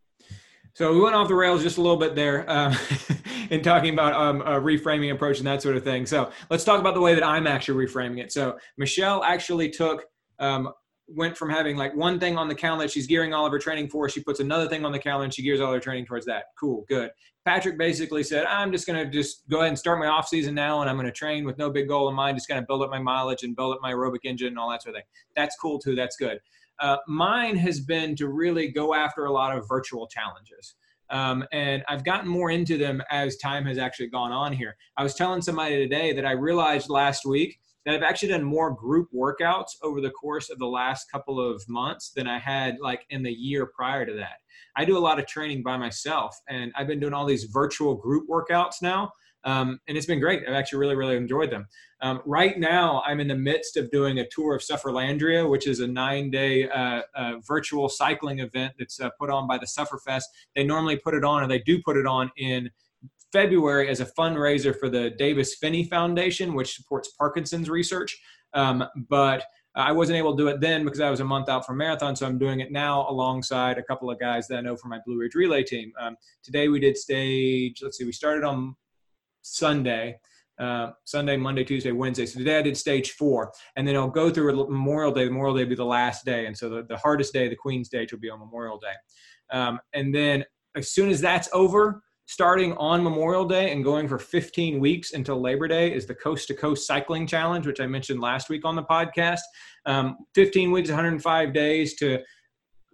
So we went off the rails just a little bit there um, in talking about um, a reframing approach and that sort of thing. So let's talk about the way that I'm actually reframing it. So Michelle actually took, um, went from having like one thing on the calendar she's gearing all of her training for. She puts another thing on the calendar and she gears all her training towards that. Cool, good. Patrick basically said, I'm just going to just go ahead and start my off season now and I'm going to train with no big goal in mind, just going to build up my mileage and build up my aerobic engine and all that sort of thing. That's cool too. That's good. Uh, mine has been to really go after a lot of virtual challenges. Um, and I've gotten more into them as time has actually gone on here. I was telling somebody today that I realized last week that I've actually done more group workouts over the course of the last couple of months than I had like in the year prior to that. I do a lot of training by myself, and I've been doing all these virtual group workouts now. Um, and it's been great. I've actually really, really enjoyed them. Um, right now, I'm in the midst of doing a tour of Sufferlandria, which is a nine-day uh, uh, virtual cycling event that's uh, put on by the Sufferfest. They normally put it on, and they do put it on in February as a fundraiser for the Davis Phinney Foundation, which supports Parkinson's research. Um, but I wasn't able to do it then because I was a month out from marathon, so I'm doing it now alongside a couple of guys that I know from my Blue Ridge Relay team. Um, today we did stage. Let's see, we started on Sunday. Uh, Sunday, Monday, Tuesday, Wednesday. So today I did stage four, and then I'll go through Memorial Day. Memorial Day will be the last day, and so the, the hardest day, the Queen stage, will be on Memorial Day. Um, and then as soon as that's over, starting on Memorial Day and going for 15 weeks until Labor Day is the Coast to Coast Cycling Challenge, which I mentioned last week on the podcast. Um, 15 weeks, 105 days to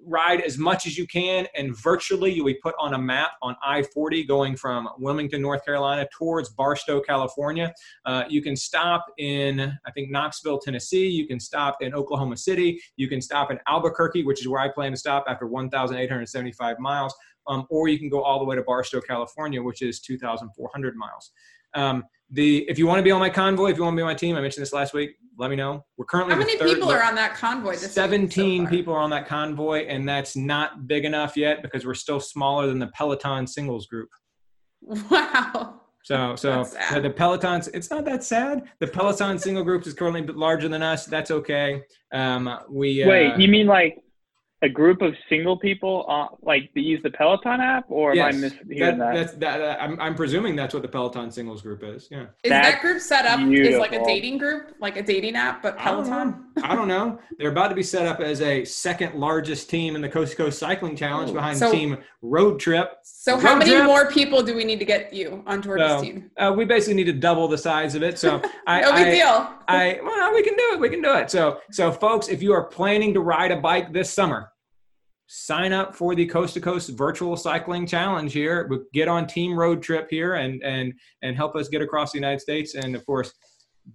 ride as much as you can, and virtually you'll be put on a map on I 40 going from Wilmington, North Carolina towards Barstow, California. Uh, you can stop in, I think, Knoxville, Tennessee. You can stop in Oklahoma City. You can stop in Albuquerque, which is where I plan to stop after 1,875 miles. Um, or you can go all the way to Barstow, California, which is 2,400 miles. Um, the if you want to be on my convoy, if you want to be on my team, I mentioned this last week. Let me know. We're currently How many third- people are on that convoy this week so 17 people are on that convoy, and that's not big enough yet because we're still smaller than the Peloton singles group. Wow. So, so sad. the Pelotons, it's not that sad. The Peloton single group is currently larger than us. That's okay. Um, we uh, Wait, you mean like a group of single people, uh, like that use the Peloton app, or yes, am I mishearing that, that? that's that. Uh, I'm, I'm presuming that's what the Peloton singles group is. Yeah. Is That's that group set up is like a dating group, like a dating app, but I don't Peloton? know. I don't know. They're about to be set up as a second largest team in the Coast to Coast Cycling Challenge Ooh. behind So- Team Road Trip. So how many trip? more people do we need to get you on George's So, team? Uh, we basically need to double the size of it. So I, no big I, deal. I well, we can do it. We can do it. So, so folks, if you are planning to ride a bike this summer, sign up for the Coast to Coast Virtual Cycling Challenge here. Get on Team Road Trip here and and and help us get across the United States, and of course,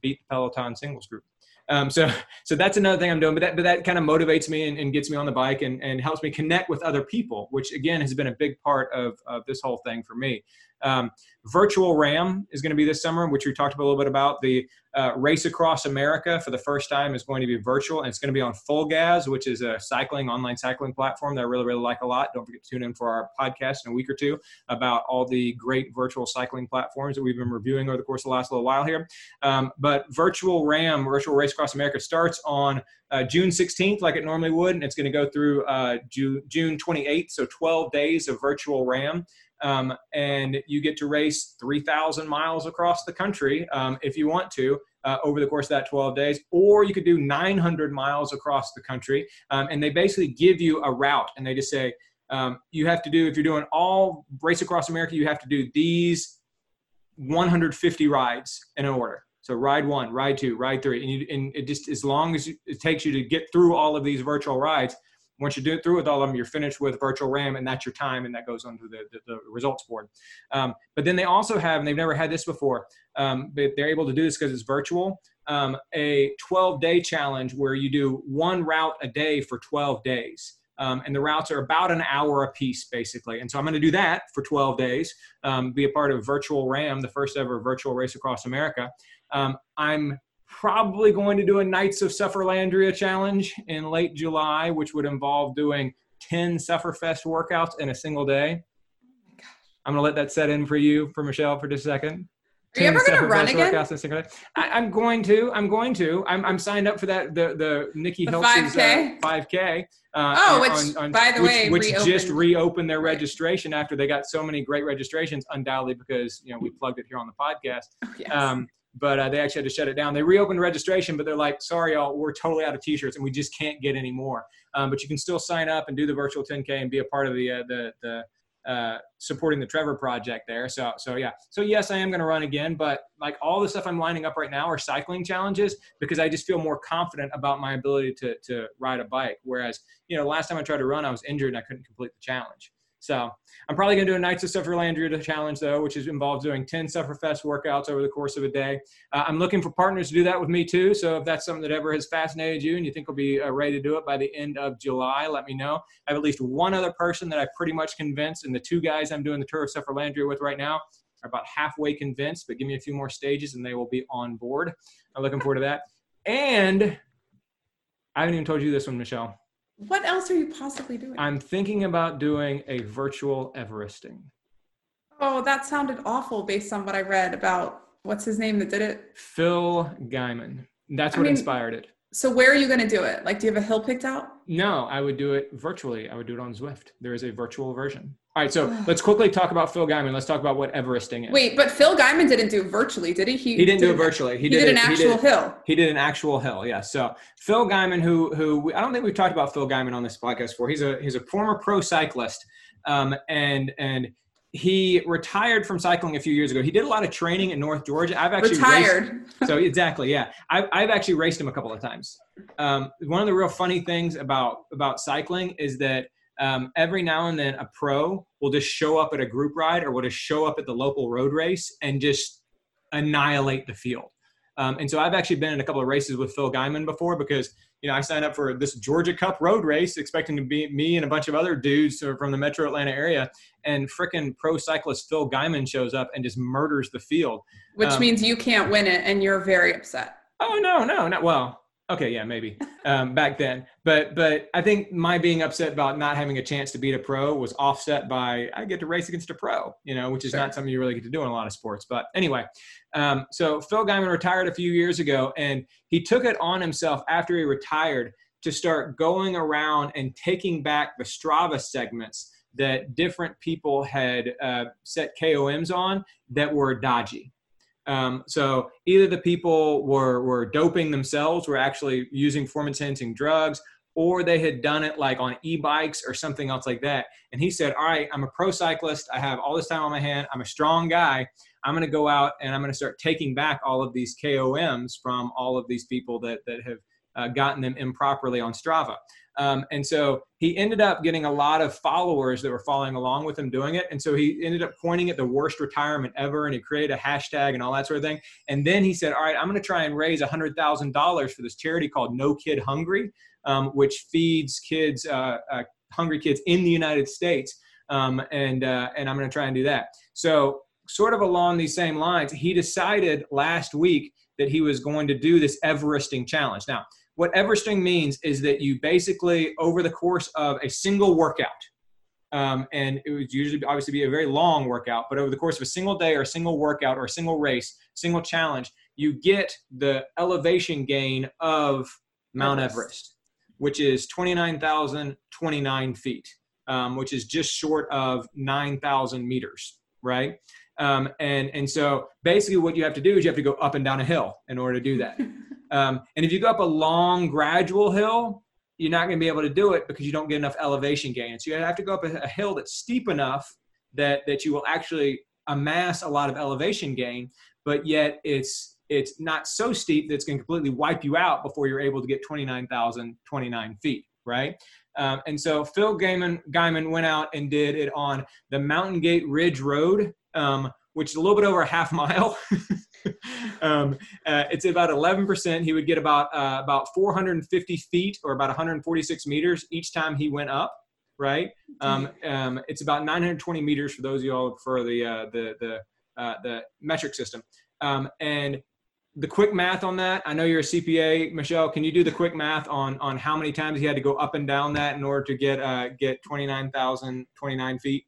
beat the Peloton singles group. Um, so, so that's another thing I'm doing, but that, but that kind of motivates me and, and gets me on the bike and, and helps me connect with other people, which again has been a big part of, of this whole thing for me. Um, virtual RAAM is going to be this summer, which we talked a little bit about. The uh, Race Across America for the first time is going to be virtual, and it's going to be on FulGaz, which is a cycling online cycling platform that I really really like a lot. Don't forget to tune in for our podcast in a week or two about all the great virtual cycling platforms that we've been reviewing over the course of the last little while here. Um, but virtual RAAM, virtual Race Across America, starts on uh, June 16th, like it normally would, and it's going to go through uh, June, June 28th, so 12 days of virtual RAAM. Um, and you get to race 3,000 miles across the country um, if you want to. uh, over the course of that 12 days, or you could do 900 miles across the country. Um, and they basically give you a route, and they just say um, you have to do if you're doing all race across America, you have to do these 150 rides in order. So ride one, ride two, ride three, and, you, and it just as long as it takes you to get through all of these virtual rides, once you do it through with all of them, you're finished with virtual RAAM, and that's your time, and that goes onto the, the, the results board. Um, but then they also have, and they've never had this before, um, but they're able to do this because it's virtual, um, a 12 day challenge where you do one route a day for 12 days. Um, and the routes are about an hour a piece, basically. And so I'm going to do that for 12 days, um, be a part of Virtual RAAM, the first ever virtual race across America. Um, I'm probably going to do a Knights of Sufferlandria challenge in late July, which would involve doing 10 Sufferfest workouts in a single day. I'm going to let that set in for you, for Michelle, for just a second. Are you ever going to run again? I, am going to. I'm going to. I'm, I'm signed up for that. The the Nikki the 5K. Uh, 5K. Uh, oh, which on, on, by the which, way, which reopened. just reopened their registration after they got so many great registrations, undoubtedly because you know we plugged it here on the podcast. Oh, yes. um, but uh, they actually had to shut it down. They reopened registration, but they're like, sorry, y'all, we're totally out of t-shirts and we just can't get any more. Um, but you can still sign up and do the virtual 10K and be a part of the, uh, the, the uh, supporting the Trevor project there. So, so yeah. So yes, I am going to run again, but like all the stuff I'm lining up right now are cycling challenges because I just feel more confident about my ability to, to ride a bike. Whereas, you know, last time I tried to run, I was injured and I couldn't complete the challenge. So I'm probably going to do a Knights of Sufferlandria challenge though, which is involves doing 10 Sufferfest workouts over the course of a day. Uh, I'm looking for partners to do that with me too. So if that's something that ever has fascinated you and you think will be uh, ready to do it by the end of July, let me know. I have at least one other person that I've pretty much convinced, and the two guys I'm doing the Tour of Sufferlandria with right now are about halfway convinced, but give me a few more stages and they will be on board. I'm looking forward to that. And I haven't even told you this one, Michelle. What else are you possibly doing? I'm thinking about doing a virtual Everesting. Oh, that sounded awful based on what I read about what's his name that did it? Phil Gaimon. That's what I mean, inspired it. So where are you going to do it? Like, do you have a hill picked out? No, I would do it virtually. I would do it on Zwift. There is a virtual version. All right, so let's quickly talk about Phil Gaimon. Let's talk about what Everesting is. Wait, but Phil Gaimon didn't do it virtually, did he? He, he didn't did do it virtually. He, he did, did, an it, actual did, hill. He did an actual hill. Yeah. So Phil Gaimon, who who I don't think we've talked about Phil Gaimon on this podcast before. He's a he's a former pro cyclist, um, and and he retired from cycling a few years ago. He did a lot of training in North Georgia. I've actually retired. Raced, so exactly, yeah. I've, I've actually raced him a couple of times. Um, one of the real funny things about about cycling is that um, every now and then a pro will just show up at a group ride or will just show up at the local road race and just annihilate the field. Um, and so I've actually been in a couple of races with Phil Gaimon before because you know I signed up for this Georgia Cup road race expecting to be me and a bunch of other dudes from the Metro Atlanta area, and fricking pro cyclist Phil Gaimon shows up and just murders the field. Which um, means you can't win it, and you're very upset. Oh no, no, not well. Okay, yeah, maybe um, back then, but but I think my being upset about not having a chance to beat a pro was offset by I get to race against a pro, you know, which is sure. not something you really get to do in a lot of sports. But anyway, um, so Phil Gaimon retired a few years ago, and he took it on himself after he retired to start going around and taking back the Strava segments that different people had uh, set KOMs on that were dodgy. Um, so either the people were, were doping themselves, were actually using performance enhancing drugs, or they had done it like on e-bikes or something else like that. And he said, all right, I'm a pro cyclist. I have all this time on my hand. I'm a strong guy. I'm going to go out and I'm going to start taking back all of these KOMs from all of these people that, that have uh, gotten them improperly on Strava. Um, and so he ended up getting a lot of followers that were following along with him doing it. And so he ended up pointing at the worst retirement ever and he created a hashtag and all that sort of thing. And then he said, All right, I'm going to try and raise $100,000 for this charity called No Kid Hungry, um, which feeds kids, uh, uh, hungry kids in the United States. Um, and, uh, and I'm going to try and do that. So, sort of along these same lines, he decided last week that he was going to do this Everesting challenge. Now, what Everesting means is that you basically, over the course of a single workout, um, and it would usually obviously be a very long workout, but over the course of a single day or a single workout or a single race, single challenge, you get the elevation gain of Mount Everest, Everest which is 29,029 feet, um, which is just short of 9,000 meters, right? Um, and and so basically, what you have to do is you have to go up and down a hill in order to do that. Um, and if you go up a long, gradual hill, you're not going to be able to do it because you don't get enough elevation gain. So you have to go up a, a hill that's steep enough that that you will actually amass a lot of elevation gain, but yet it's it's not so steep that it's going to completely wipe you out before you're able to get 29,029 feet, right? Um, and so Phil Gaimon, Gaimon went out and did it on the Mountain Gate Ridge Road, um, which is a little bit over a half mile. um, uh, it's about 11%. He would get about uh, about 450 feet or about 146 meters each time he went up. Right. Um, um, it's about 920 meters for those of y'all for the uh, the the uh, the metric system. Um, and the quick math on that. I know you're a CPA, Michelle. Can you do the quick math on on how many times he had to go up and down that in order to get uh, get 29,029 feet?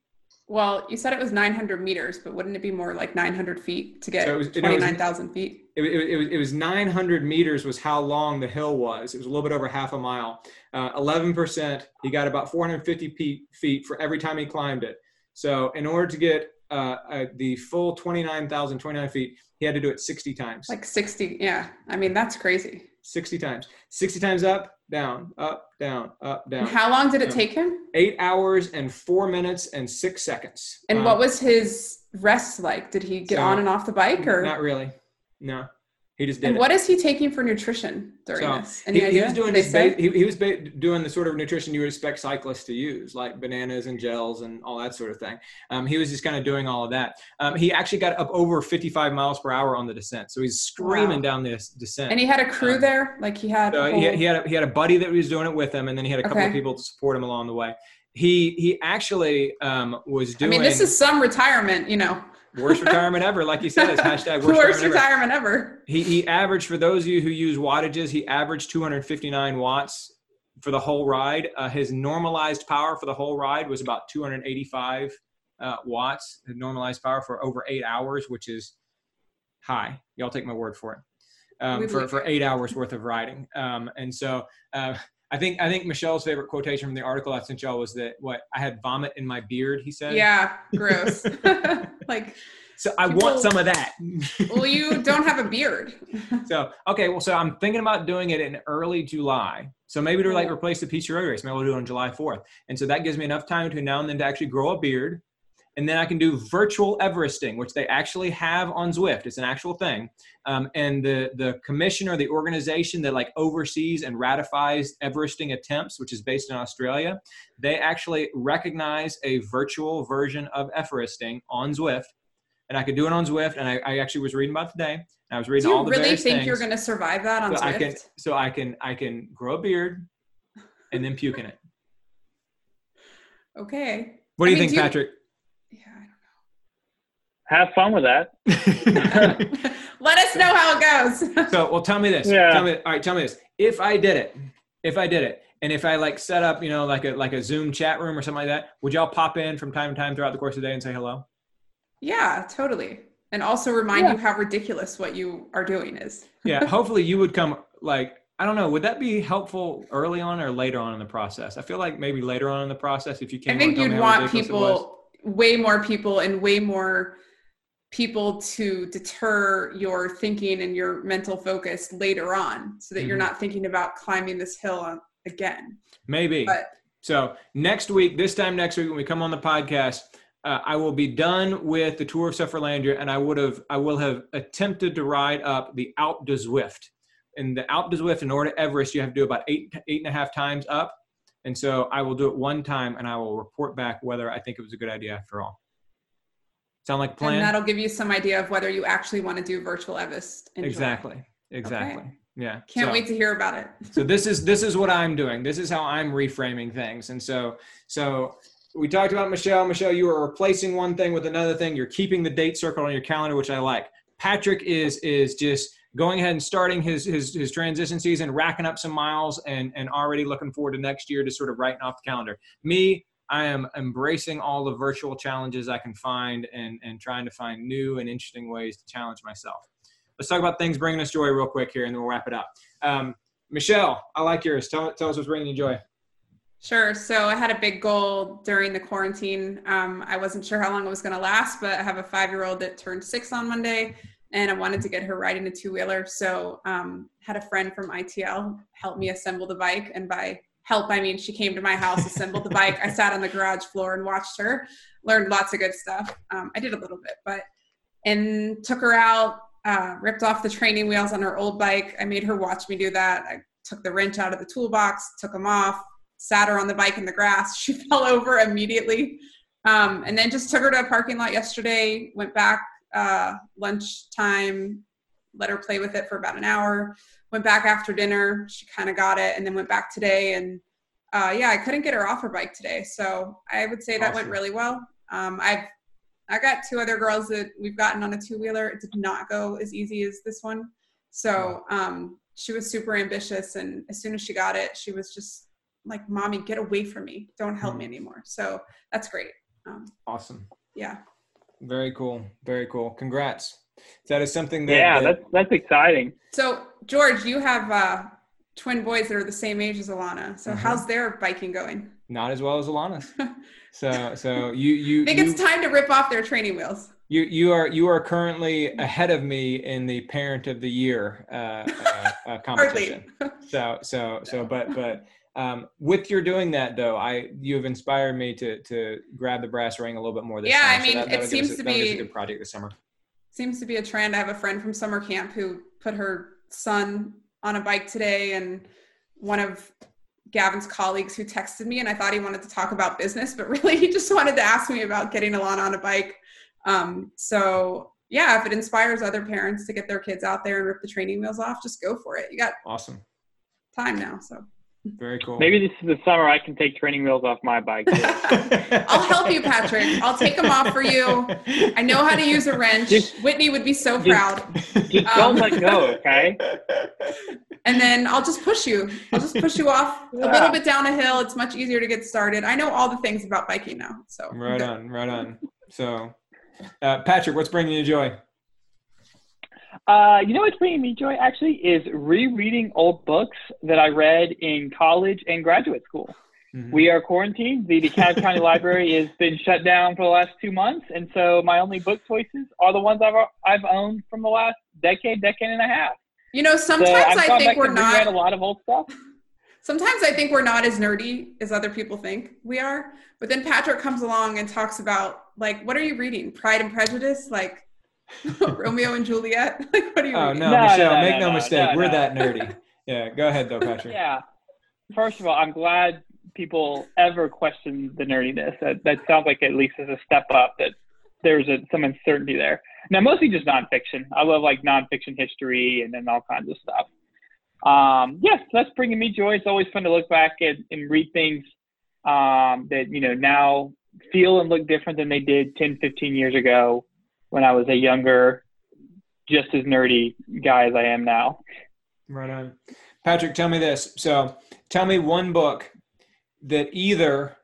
Well, you said it was 900 meters, but wouldn't it be more like 900 feet to get so 29,000 feet? It, it, it, was, it was 900 meters was how long the hill was. It was a little bit over half a mile. Uh, 11%, he got about 450 feet for every time he climbed it. So in order to get uh, uh, the full 29,029 feet, he had to do it 60 times. Like 60, yeah. I mean, that's crazy. 60 times. 60 times up, down, up, down, up, down. And how long did it down. take him? Eight hours and four minutes and six seconds. And um, what was his rest like? Did he get so, on and off the bike or? Not really. No. He just did. And it. what is he taking for nutrition during so this? Any he, idea? he was doing this. Ba- he, he, was ba- doing the sort of nutrition you would expect cyclists to use, like bananas and gels and all that sort of thing. Um, he was just kind of doing all of that. Um, he actually got up over 55 miles per hour on the descent, so he's screaming wow. down this descent. And he had a crew um, there, like he had. So he, he, had a, he had a buddy that was doing it with him, and then he had a couple okay. of people to support him along the way. He he actually um, was doing. I mean, this is some retirement, you know worst retirement ever, like you said, is hashtag worst, worst retirement, ever. ever. He he averaged for those of you who use wattages, he averaged 259 watts for the whole ride. Uh, his normalized power for the whole ride was about 285 uh, watts. Normalized power for over eight hours, which is high. Y'all take my word for it. Um, for, for eight hours worth of riding. Um, and so uh, I think I think Michelle's favorite quotation from the article I sent y'all was that what I had vomit in my beard. He said, "Yeah, gross." like, so I people, want some of that. well, you don't have a beard. so okay, well, so I'm thinking about doing it in early July. So maybe to like replace the PC road race, maybe we'll do it on July 4th. And so that gives me enough time between now and then to actually grow a beard and then I can do virtual Everesting, which they actually have on Zwift. It's an actual thing. Um, and the the commission or the organization that like oversees and ratifies Everesting attempts, which is based in Australia, they actually recognize a virtual version of Everesting on Zwift. And I could do it on Zwift, and I, I actually was reading about today. I was reading all the. Do you really think you're going to survive that on so Zwift? I can, so I can I can grow a beard, and then puke in it. Okay. What do I you mean, think, do Patrick? Have fun with that. Let us know how it goes. so, well, tell me this. Yeah. Tell me, all right, tell me this. If I did it, if I did it, and if I like set up, you know, like a like a Zoom chat room or something like that, would y'all pop in from time to time throughout the course of the day and say hello? Yeah, totally. And also remind yeah. you how ridiculous what you are doing is. yeah, hopefully you would come like I don't know. Would that be helpful early on or later on in the process? I feel like maybe later on in the process, if you can. I think you'd want people, way more people, and way more people to deter your thinking and your mental focus later on so that mm-hmm. you're not thinking about climbing this hill again maybe but so next week this time next week when we come on the podcast uh, I will be done with the tour of Sufferlandria, and I would have I will have attempted to ride up the Alpe du Zwift. And the Alpe du Zwift in order to Everest, you have to do about eight eight and a half times up. And so I will do it one time, and I will report back whether I think it was a good idea after all. Sound like plan? And that'll give you some idea of whether you actually want to do virtual Everest. exactly. July. Exactly. Okay. Yeah. Can't so, wait to hear about it. so this is this is what I'm doing. This is how I'm reframing things. And so so we talked about Michelle. Michelle, you are replacing one thing with another thing. You're keeping the date circled on your calendar, which I like. Patrick is is just going ahead and starting his his his transition season, racking up some miles, and and already looking forward to next year to sort of writing off the calendar. Me, I am embracing all the virtual challenges I can find and, and trying to find new and interesting ways to challenge myself. Let's talk about things bringing us joy real quick here, and then we'll wrap it up. Um, Michelle, I like yours. Tell, tell us what's bringing you joy. Sure. So I had a big goal during the quarantine. Um, I wasn't sure how long it was going to last, but I have a five year old that turned six on Monday and I wanted to get her riding a two wheeler. So um, had a friend from ITL help me assemble the bike. And by help, I mean she came to my house, assembled the bike. I sat on the garage floor and watched her, learned lots of good stuff. Um, I did a little bit, but, and took her out, uh, ripped off the training wheels on her old bike. I made her watch me do that. I took the wrench out of the toolbox, took them off, sat her on the bike in the grass. She fell over immediately. Um, and then just took her to a parking lot yesterday, went back uh, lunchtime, let her play with it for about an hour, went back after dinner. She kind of got it and then went back today. And uh, yeah, I couldn't get her off her bike today. So I would say that awesome. went really well. Um, I've I got two other girls that we've gotten on a two wheeler. It did not go as easy as this one. So um, she was super ambitious, and as soon as she got it, she was just like, "Mommy, get away from me! Don't help mm. me anymore." So that's great. Um, awesome. Yeah. Very cool. Very cool. Congrats. That is something that. Yeah, that, that's that's exciting. So George, you have uh, twin boys that are the same age as Alana. So mm-hmm. how's their biking going? Not as well as Alana's. so so you you. I think you, it's time to rip off their training wheels. You you are you are currently ahead of me in the parent of the year uh, uh, uh competition. so so so but but um, with your doing that though, I you have inspired me to to grab the brass ring a little bit more this yeah, summer. I mean, so that, it seems a, to be a good project this summer. Seems to be a trend. I have a friend from summer camp who put her son on a bike today, and one of Gavin's colleagues who texted me, and I thought he wanted to talk about business, but really he just wanted to ask me about getting Alana on a bike. Um, so yeah, if it inspires other parents to get their kids out there and rip the training wheels off, just go for it. You got awesome time now, so. Very cool. Maybe this is the summer I can take training wheels off my bike. I'll help you, Patrick. I'll take them off for you. I know how to use a wrench. Just, Whitney would be so just, proud. Just um, don't let go, okay? And then I'll just push you. I'll just push you off yeah. a little bit down a hill. It's much easier to get started. I know all the things about biking now. So right on, right on. So, uh, Patrick, what's bringing you joy? Uh, you know what's bringing me joy actually is rereading old books that I read in college and graduate school. Mm-hmm. We are quarantined. The DeKalb County Library has been shut down for the last two months, and so my only book choices are the ones I've I've owned from the last decade, decade and a half. You know, sometimes so I think we're not a lot of old stuff. Sometimes I think we're not as nerdy as other people think we are. But then Patrick comes along and talks about like, what are you reading? Pride and Prejudice, like Romeo and Juliet? like, what are you? Oh reading? no, no Michelle, no, make no, no mistake, we're that nerdy. Yeah, go ahead though, Patrick. yeah. First of all, I'm glad people ever question the nerdiness. That that sounds like at least as a step up that there's a, some uncertainty there. Now, mostly just nonfiction. I love like nonfiction history and then all kinds of stuff. Um, yes, that's bringing me joy. It's always fun to look back at, and read things um, that you know now feel and look different than they did 10, 15 years ago when I was a younger, just as nerdy guy as I am now. Right on. Patrick, tell me this. So tell me one book that either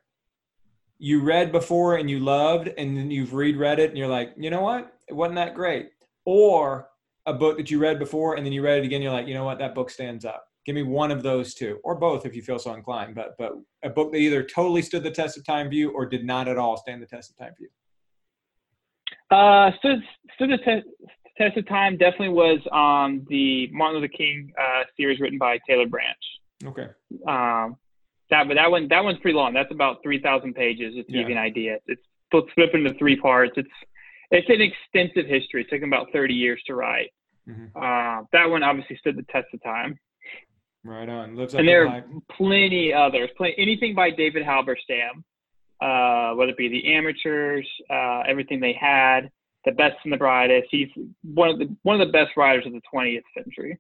you read before and you loved and then you've reread it and you're like, you know what? It wasn't that great. Or a book that you read before and then you read it again, you're like, you know what? That book stands up. Give me one of those two, or both if you feel so inclined. But but a book that either totally stood the test of time you or did not at all stand the test of time you. Uh, stood stood the te- test of time definitely was um, the Martin Luther King uh, series written by Taylor Branch. Okay. Um, that but that one that one's pretty long. That's about three thousand pages. Just to yeah. give you an idea. It's split into three parts. It's it's an extensive history. It took him about thirty years to write. Mm-hmm. Uh, that one obviously stood the test of time. Right on. Lives and there are plenty others. Plenty, anything by David Halberstam uh, whether it be the amateurs, uh, everything they had, the best and the brightest. He's one of the one of the best riders of the 20th century.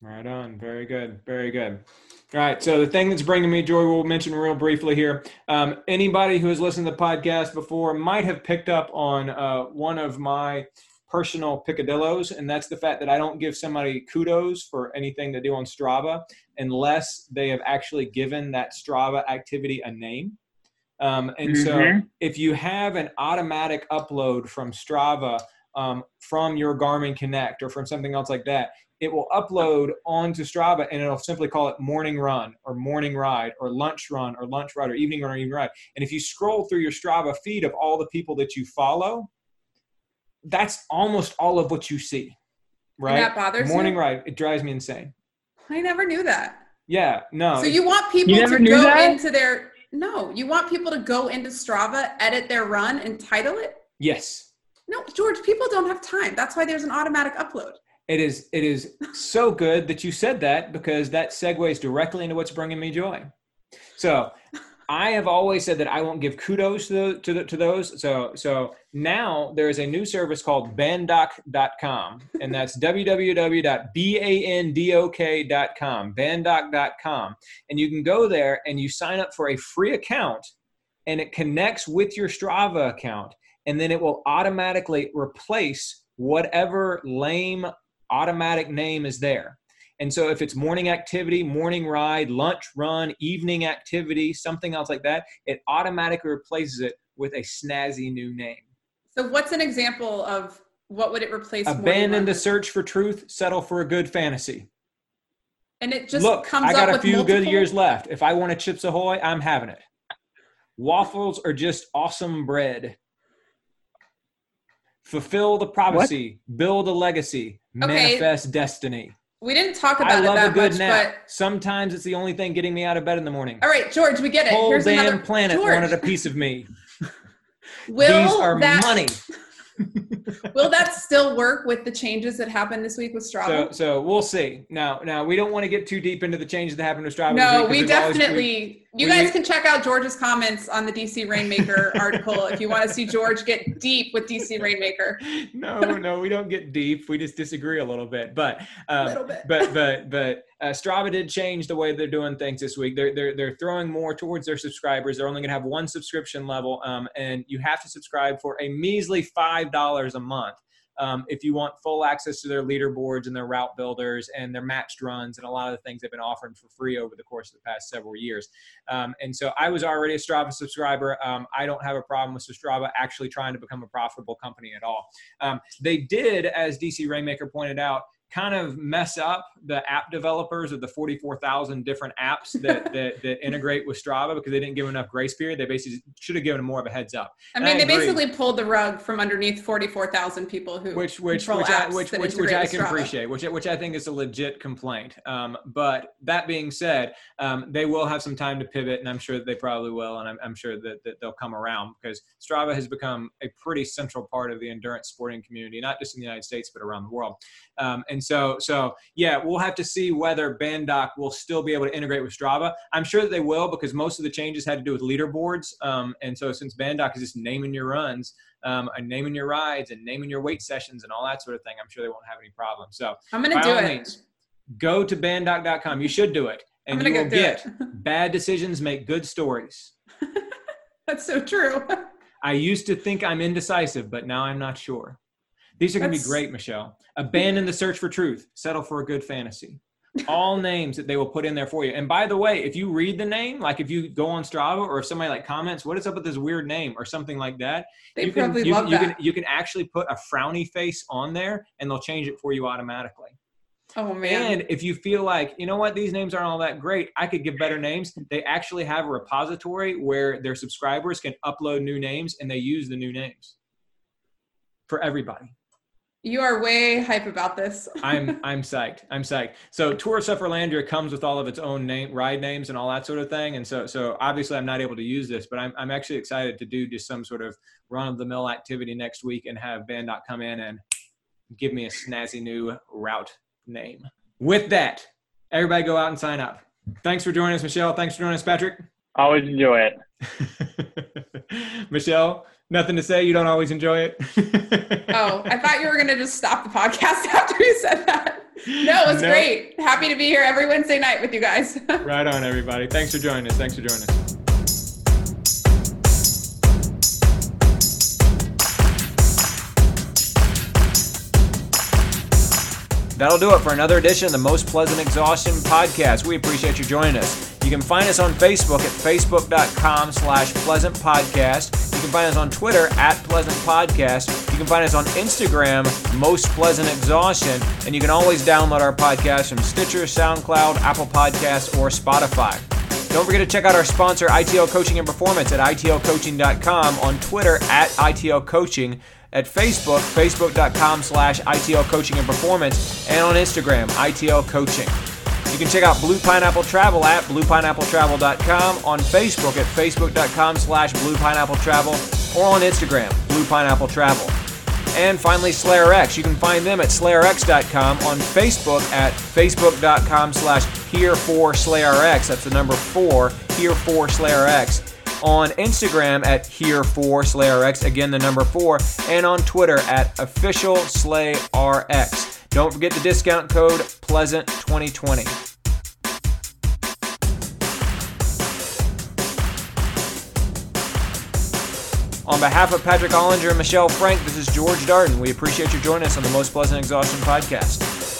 Right on. Very good. Very good. All right. So the thing that's bringing me joy, we'll mention real briefly here. Um, anybody who has listened to the podcast before might have picked up on uh, one of my personal picadillos, and that's the fact that I don't give somebody kudos for anything they do on Strava unless they have actually given that Strava activity a name. Um, and mm-hmm. so if you have an automatic upload from Strava um, from your Garmin Connect or from something else like that, it will upload onto Strava and it'll simply call it morning run or morning ride or lunch run or lunch ride or evening run or evening ride. And if you scroll through your Strava feed of all the people that you follow, that's almost all of what you see. Right? And that bothers morning you? ride. It drives me insane. I never knew that. Yeah, no. So you want people You to go that? into their no, you want people to go into Strava, edit their run, and title it? yes. No, George, people don't have time. That's why there's an automatic upload. It is it is so good that you said that because that segues directly into what's bringing me joy. So I have always said that I won't give kudos to the, to, the, to those. So so now there is a new service called bandok.com, and that's www.bandok.com, bandok.com, and you can go there and you sign up for a free account, and it connects with your Strava account, and then it will automatically replace whatever lame automatic name is there. And so if it's morning activity, morning ride, lunch run, evening activity, something else like that, it automatically replaces it with a snazzy new name. So what's an example of what would it replace? morning Abandon the search for truth, settle for a good fantasy. and it just Look, comes I got up a with few multiple- good years left. If I want a Chips Ahoy, I'm having it. Waffles are just awesome bread. Fulfill the prophecy, build a legacy, Okay. manifest destiny. We didn't talk I about it love a that good much, nap. but Sometimes it's the only thing getting me out of bed in the morning. all right, George, we get it. Whole Here's damn another planet George, wanted a piece of me. will These are that, money. Will that still work with the changes that happened this week with So, Strava? so we'll see. Now, now we don't want to get too deep into the changes that happened with Strava. no, we there's always- definitely. you we- guys can check out George's comments on the DC Rainmaker article if you want to see George get deep with DC Rainmaker. no, no, we don't get deep. We just disagree a little bit. But, um, Little bit. but, but, but uh, Strava did change the way they're doing things this week. They're they're they're throwing more towards their subscribers. They're only going to have one subscription level, um, and you have to subscribe for a measly five dollars a month. Um, if you want full access to their leaderboards and their route builders and their matched runs and a lot of the things they've been offering for free over the course of the past several years. Um, and so I was already a Strava subscriber. Um, I don't have a problem with Strava actually trying to become a profitable company at all. Um, they did, as DC Rainmaker pointed out, kind of mess up the app developers of the 44,000 different apps that, that, that integrate with Strava because they didn't give enough grace period. They basically should have given them more of a heads up. I mean, I they agree. basically pulled the rug from underneath 44,000 people who which which control which I, which which, which I can Strava. appreciate, which which I think is a legit complaint. Um, but that being said, um, they will have some time to pivot, and I'm sure that they probably will, and I'm, I'm sure that, that they'll come around because Strava has become a pretty central part of the endurance sporting community, not just in the United States but around the world. Um, and so so yeah, we'll have to see whether Bandok will still be able to integrate with Strava. I'm sure that they will because most of the changes had to do with leaderboards, um, and so since Bandok is just naming your runs um, and naming your rides and naming your weight sessions and all that sort of thing, I'm sure they won't have any problems. So I'm going to do it. means, go to bandok.com. You should do it. I'm And you go will get bad decisions make good stories. That's so true. I used to think I'm indecisive, but now I'm not sure. These are going to be great, Michelle. Abandon the search for truth. Settle for a good fantasy. All names that they will put in there for you. And by the way, if you read the name, like if you go on Strava or if somebody like comments, what is up with this weird name or something like that, They you can, probably you, love you that. can you can actually put a frowny face on there and they'll change it for you automatically. oh, man. And if you feel like, you know what, these names aren't all that great, I could give better names. They actually have a repository where their subscribers can upload new names and they use the new names for everybody. You are way hype about this. I'm I'm psyched. I'm psyched. So Tour of Sufferlandria comes with all of its own name, ride names, and all that sort of thing. And so so obviously I'm not able to use this, but I'm I'm actually excited to do just some sort of run of the mill activity next week and have Bandok come in and give me a snazzy new route name. With that, everybody go out and sign up. Thanks for joining us, Michelle. Thanks for joining us, Patrick. Always enjoy it. Michelle, nothing to say. You don't always enjoy it. Oh, I thought you were going to just stop the podcast after you said that. No, it was No. great. Happy to be here every Wednesday night with you guys. Right on, everybody. Thanks for joining us. Thanks for joining us. That'll do it for another edition of the Most Pleasant Exhaustion podcast. We appreciate you joining us. You can find us on Facebook at facebook.com slash pleasant podcast. You can find us on Twitter at Pleasant Podcast. You can find us on Instagram, Most Pleasant Exhaustion. And you can always download our podcast from Stitcher, SoundCloud, Apple Podcasts, or Spotify. Don't forget to check out our sponsor, ITL Coaching and Performance, at itlcoaching.com, on Twitter at ITL Coaching, at Facebook, facebook.com slash ITL Coaching and Performance, and on Instagram, ITL Coaching. You can check out Blue Pineapple Travel at bluepineappletravel.com, on Facebook at facebook.com slash bluepineappletravel, or on Instagram, Blue Pineapple Travel. And finally, Slayer X. You can find them at slayerx.com, on Facebook at facebook.com slash here for SlayerX. That's the number four, here for SlayerX. On Instagram at here for SlayerX, again the number four, and on Twitter at official SlayerX. Don't forget the discount code Pleasant2020. On behalf of Patrick Ollinger and Michelle Frank, this is George Darden. We appreciate you joining us on the Most Pleasant Exhaustion podcast.